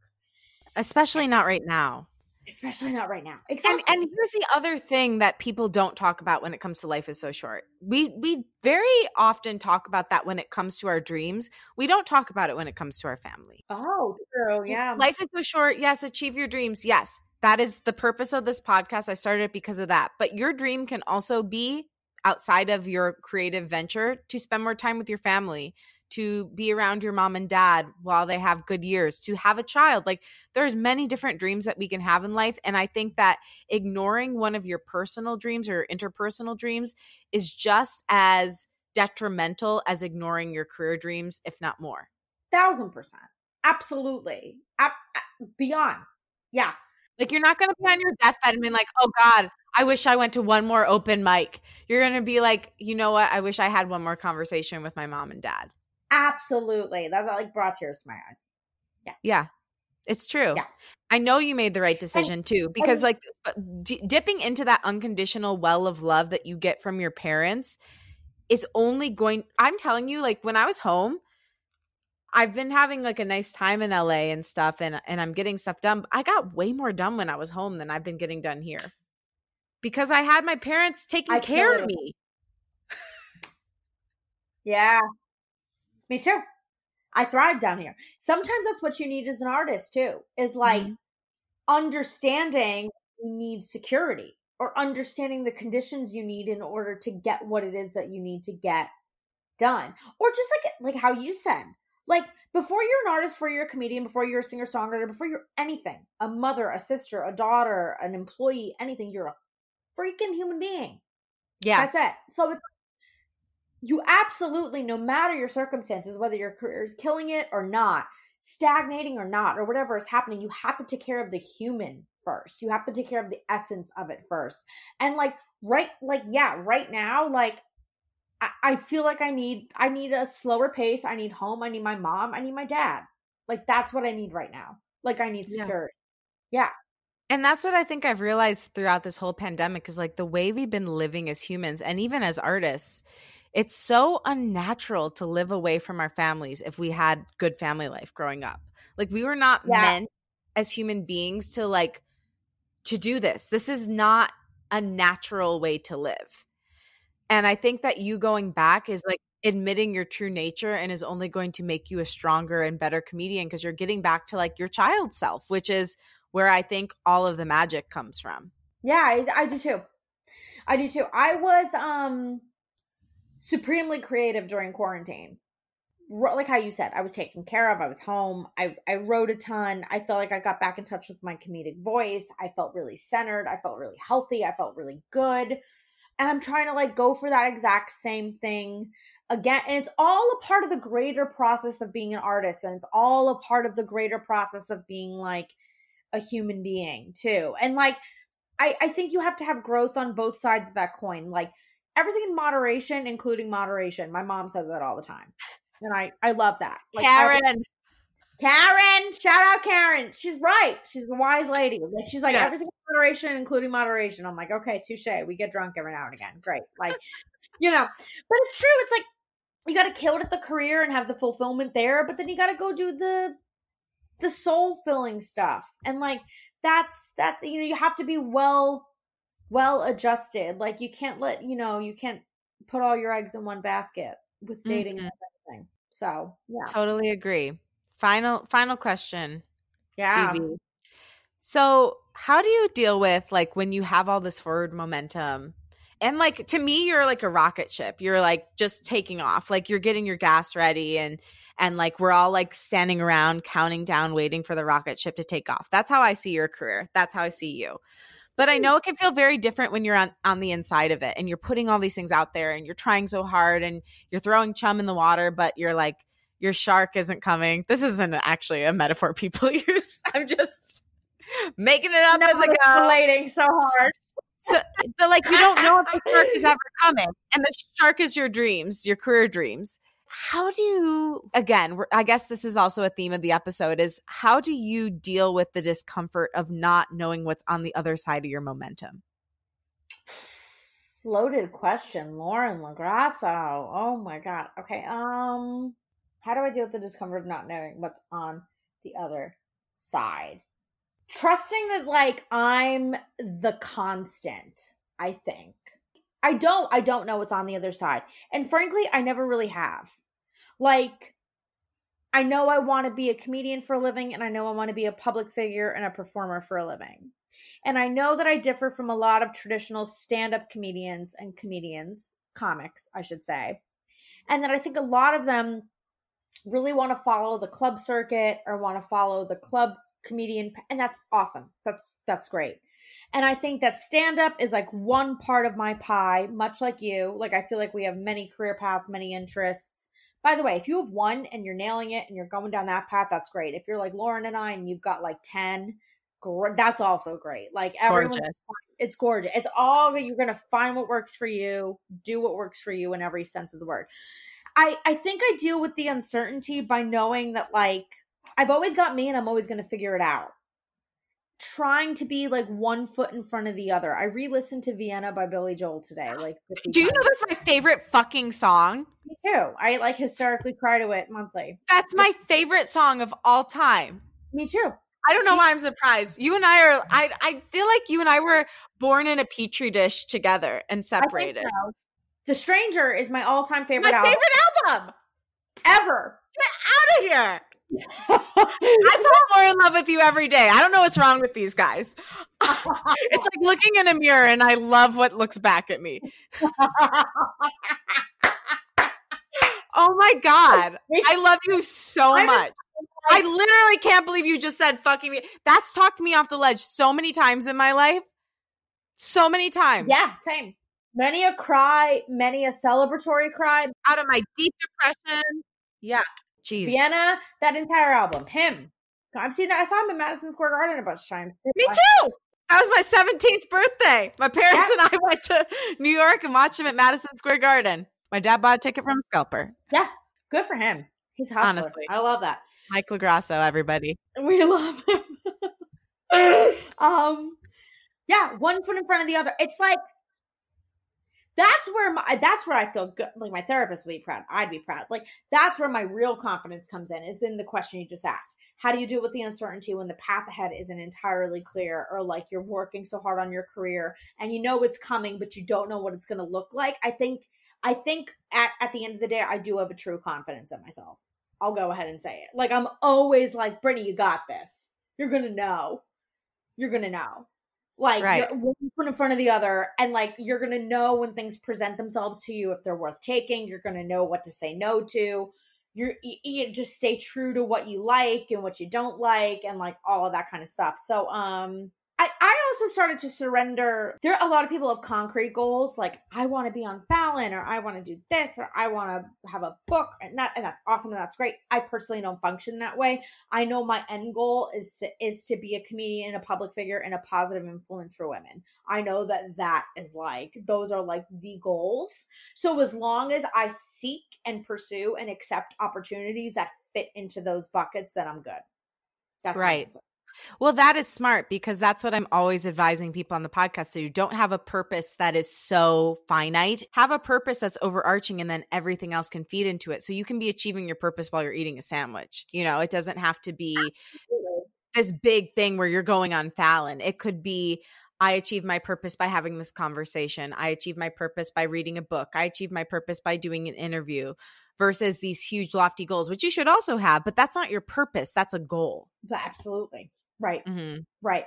Especially not right now. Especially not right now. Exactly and, and, here's the other thing that people don't talk about when it comes to life is so short. We we very often talk about that when it comes to our dreams. We don't talk about it when it comes to our family. Oh true yeah. life is so short yes achieve your dreams yes. That is the purpose of this podcast. I started it because of that. But your dream can also be outside of your creative venture to spend more time with your family to be around your mom and dad while they have good years to have a child like there's many different dreams that we can have in life and i think that ignoring one of your personal dreams or interpersonal dreams is just as detrimental as ignoring your career dreams if not more thousand percent absolutely Ab- beyond yeah like you're not going to be on your deathbed and be like oh god I wish I went to one more open mic. You're going to be like, you know what? I wish I had one more conversation with my mom and dad. Absolutely. That, that like brought tears to my eyes. Yeah. Yeah. It's true. Yeah. I know you made the right decision and, too because and, like d- dipping into that unconditional well of love that you get from your parents is only going I'm telling you like when I was home I've been having like a nice time in LA and stuff and and I'm getting stuff done. I got way more done when I was home than I've been getting done here. Because I had my parents taking I care of me. yeah. Me too. I thrive down here. Sometimes that's what you need as an artist too, is like mm-hmm. understanding you need security or understanding the conditions you need in order to get what it is that you need to get done. Or just like like how you said, like before you're an artist, before you're a comedian, before you're a singer songwriter, before you're anything, a mother, a sister, a daughter, an employee, anything, you're a freaking human being. Yeah. That's it. So it's you absolutely, no matter your circumstances, whether your career is killing it or not, stagnating or not, or whatever is happening, you have to take care of the human first. You have to take care of the essence of it first. And like, right, like, yeah, right now, like, I, I feel like I need, I need a slower pace. I need home. I need my mom. I need my dad. Like, that's what I need right now. Like, I need security. yeah. yeah. And that's what I think I've realized throughout this whole pandemic is like the way we've been living as humans and even as artists it's so unnatural to live away from our families if we had good family life growing up. Like we were not yeah. meant as human beings to like to do this. This is not a natural way to live. And I think that you going back is like admitting your true nature and is only going to make you a stronger and better comedian because you're getting back to like your child self, which is where I think all of the magic comes from. Yeah, I, I do too. I do too. I was um supremely creative during quarantine. like how you said, I was taken care of. I was home. I I wrote a ton. I felt like I got back in touch with my comedic voice. I felt really centered. I felt really healthy. I felt really good. And I'm trying to like go for that exact same thing again. And it's all a part of the greater process of being an artist. And it's all a part of the greater process of being like a human being too. And like I, I think you have to have growth on both sides of that coin. Like everything in moderation, including moderation. My mom says that all the time and I I love that. Like, Karen. Karen, shout out Karen. She's right. She's a wise lady. Like she's like yes. everything in moderation, including moderation. I'm like, okay, touche. We get drunk every now and again. Great. Like, you know, but it's true. It's like you got to kill it at the career and have the fulfillment there, but then you got to go do the the soul filling stuff. And like that's that's you know you have to be well well adjusted. Like you can't let you know you can't put all your eggs in one basket with dating mm-hmm. So yeah. Totally agree. Final final question. Yeah. Phoebe. So how do you deal with like when you have all this forward momentum? And like to me, you're like a rocket ship. You're like just taking off. Like you're getting your gas ready and and like we're all like standing around counting down, waiting for the rocket ship to take off. That's how I see your career. That's how I see you. But I know it can feel very different when you're on, on the inside of it and you're putting all these things out there and you're trying so hard and you're throwing chum in the water, but you're like, your shark isn't coming. This isn't actually a metaphor people use. I'm just making it up no, as I go. Relating so hard. So, but like you don't know if the shark is ever coming, and the shark is your dreams, your career dreams how do you again i guess this is also a theme of the episode is how do you deal with the discomfort of not knowing what's on the other side of your momentum? Loaded question lauren LoGrasso. Oh my god. Okay um how do i deal with the discomfort of not knowing what's on the other side? Trusting that like i'm the constant i think I don't I don't know what's on the other side. And frankly, I never really have. Like, I know I want to be a comedian for a living, and I know I want to be a public figure and a performer for a living. And I know that I differ from a lot of traditional stand up comedians and comedians, comics, I should say. And that I think a lot of them really want to follow the club circuit or want to follow the club comedian and that's awesome. That's that's great. And I think that stand up is like one part of my pie, much like you. Like I feel like we have many career paths, many interests. By the way, if you have one and you're nailing it and you're going down that path, that's great. If you're like Lauren and I and you've got like 10, that's also great. Like everyone, it's gorgeous. It's all that you're going to find what works for you, do what works for you in every sense of the word. I, I think I deal with the uncertainty by knowing that like I've always got me and I'm always going to figure it out trying to be like one foot in front of the other. I re-listened to Vienna by Billy Joel today. Like, do you know that's my favorite fucking song? Me too. I like hysterically cry to it monthly. That's my favorite song of all time. Me too. I don't know why I'm surprised. You and I are. I I feel like you and I were born in a petri dish together and separated. So. The Stranger is my all-time favorite. My album. favorite album ever. Get out of here. I fall more in love with you every day. I don't know what's wrong with these guys. it's like looking in a mirror and I love what looks back at me. oh my God. I love you so much. I literally can't believe you just said fucking me. That's talked me off the ledge so many times in my life. So many times. Yeah, same. Many a cry, many a celebratory cry. Out of my deep depression. Yeah. Jeez. Vienna, that entire album. Him. I've seen I saw him in Madison Square Garden a bunch of times. Me too. That was my 17th birthday. My parents yeah. and I went to New York and watched him at Madison Square Garden. My dad bought a ticket from a scalper. Yeah. Good for him. He's hustler. Honestly. I love that. Mike LoGrasso, everybody. We love him. um yeah, one foot in front of the other. It's like that's where my that's where I feel good. Like my therapist would be proud. I'd be proud. Like that's where my real confidence comes in. Is in the question you just asked. How do you deal with the uncertainty when the path ahead isn't entirely clear, or like you're working so hard on your career and you know it's coming, but you don't know what it's going to look like? I think I think at at the end of the day, I do have a true confidence in myself. I'll go ahead and say it. Like I'm always like, Brittany, you got this. You're gonna know. You're gonna know. Like right. one in front of the other, and like you're gonna know when things present themselves to you if they're worth taking. You're gonna know what to say no to. you're you, you just stay true to what you like and what you don't like and like all of that kind of stuff. So um I, I also started to surrender. There are a lot of people have concrete goals, like I want to be on Fallon, or I want to do this, or I want to have a book, and that, and that's awesome, and that's great. I personally don't function that way. I know my end goal is to is to be a comedian, and a public figure, and a positive influence for women. I know that that is like those are like the goals. So as long as I seek and pursue and accept opportunities that fit into those buckets, then I'm good. That's right. Well, that is smart because that's what I'm always advising people on the podcast. So you don't have a purpose that is so finite. Have a purpose that's overarching and then everything else can feed into it. So you can be achieving your purpose while you're eating a sandwich. You know, it doesn't have to be Absolutely. this big thing where you're going on Fallon. It could be I achieve my purpose by having this conversation. I achieve my purpose by reading a book. I achieve my purpose by doing an interview versus these huge lofty goals, which you should also have, but that's not your purpose. That's a goal. Absolutely. Right. Mm-hmm. Right.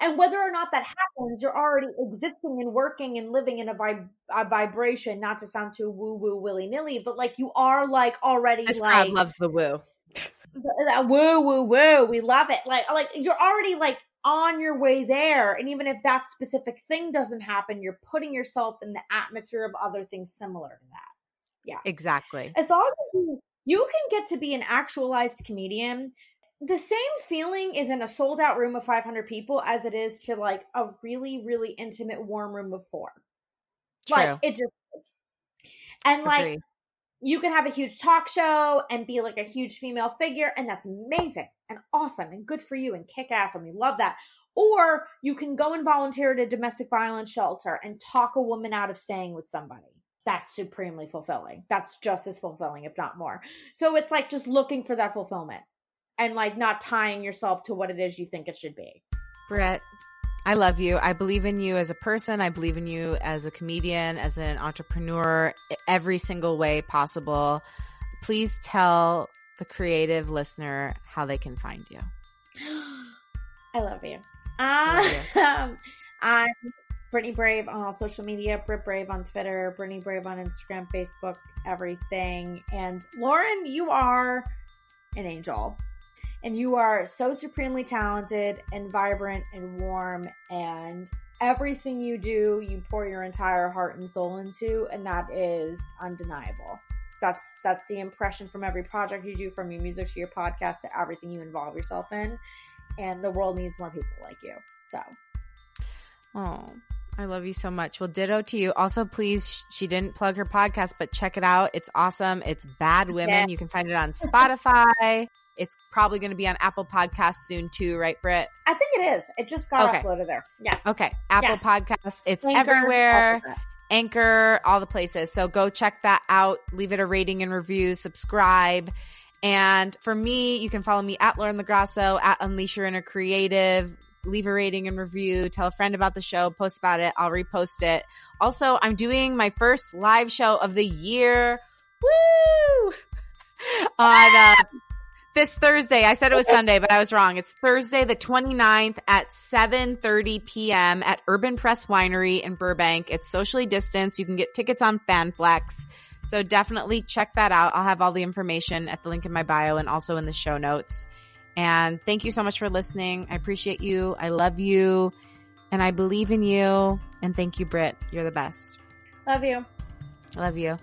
And whether or not that happens, you're already existing and working and living in a, vib- a vibration, not to sound too woo woo willy nilly, but like you are like already this like, crowd loves the woo. That woo woo woo. We love it. Like like you're already like on your way there. And even if that specific thing doesn't happen, you're putting yourself in the atmosphere of other things similar to that. Yeah. Exactly. As long as you, you can get to be an actualized comedian the same feeling is in a sold out room of 500 people as it is to like a really really intimate warm room of four. True. like it just is. And Agreed. like you can have a huge talk show and be like a huge female figure and that's amazing and awesome and good for you and kick ass and we love that. Or you can go and volunteer at a domestic violence shelter and talk a woman out of staying with somebody. That's supremely fulfilling. That's just as fulfilling if not more. So it's like just looking for that fulfillment and like not tying yourself to what it is you think it should be. Britt, I love you. I believe in you as a person. I believe in you as a comedian, as an entrepreneur, every single way possible. Please tell the creative listener how they can find you. I love you. Um, I'm Brittany Brave on all social media, Britt Brave on Twitter, Brittany Brave on Instagram, Facebook, everything. And Lauren, you are an angel and you are so supremely talented and vibrant and warm and everything you do you pour your entire heart and soul into and that is undeniable that's that's the impression from every project you do from your music to your podcast to everything you involve yourself in and the world needs more people like you so oh I love you so much. Well, ditto to you. Also, please, she didn't plug her podcast, but check it out. It's awesome. It's Bad Women. Yeah. You can find it on Spotify. It's probably going to be on Apple Podcasts soon too, right, Britt? I think it is. It just got okay. uploaded there. Yeah. Okay. Apple yes. Podcasts. It's Anchor, everywhere. Anchor, all the places. So go check that out. Leave it a rating and review. Subscribe. And for me, you can follow me at Lauren LoGrasso, at Unleash Your Inner Creative. Leave a rating and review. Tell a friend about the show. Post about it. I'll repost it. Also, I'm doing my first live show of the year. Woo! on uh, this Thursday. I said it was Sunday, but I was wrong. It's Thursday, the 29th at 7:30 p.m. at Urban Press Winery in Burbank. It's socially distanced. You can get tickets on FanFlex. So definitely check that out. I'll have all the information at the link in my bio and also in the show notes. And thank you so much for listening. I appreciate you. I love you. And I believe in you. And thank you, Britt. You're the best. Love you. I love you.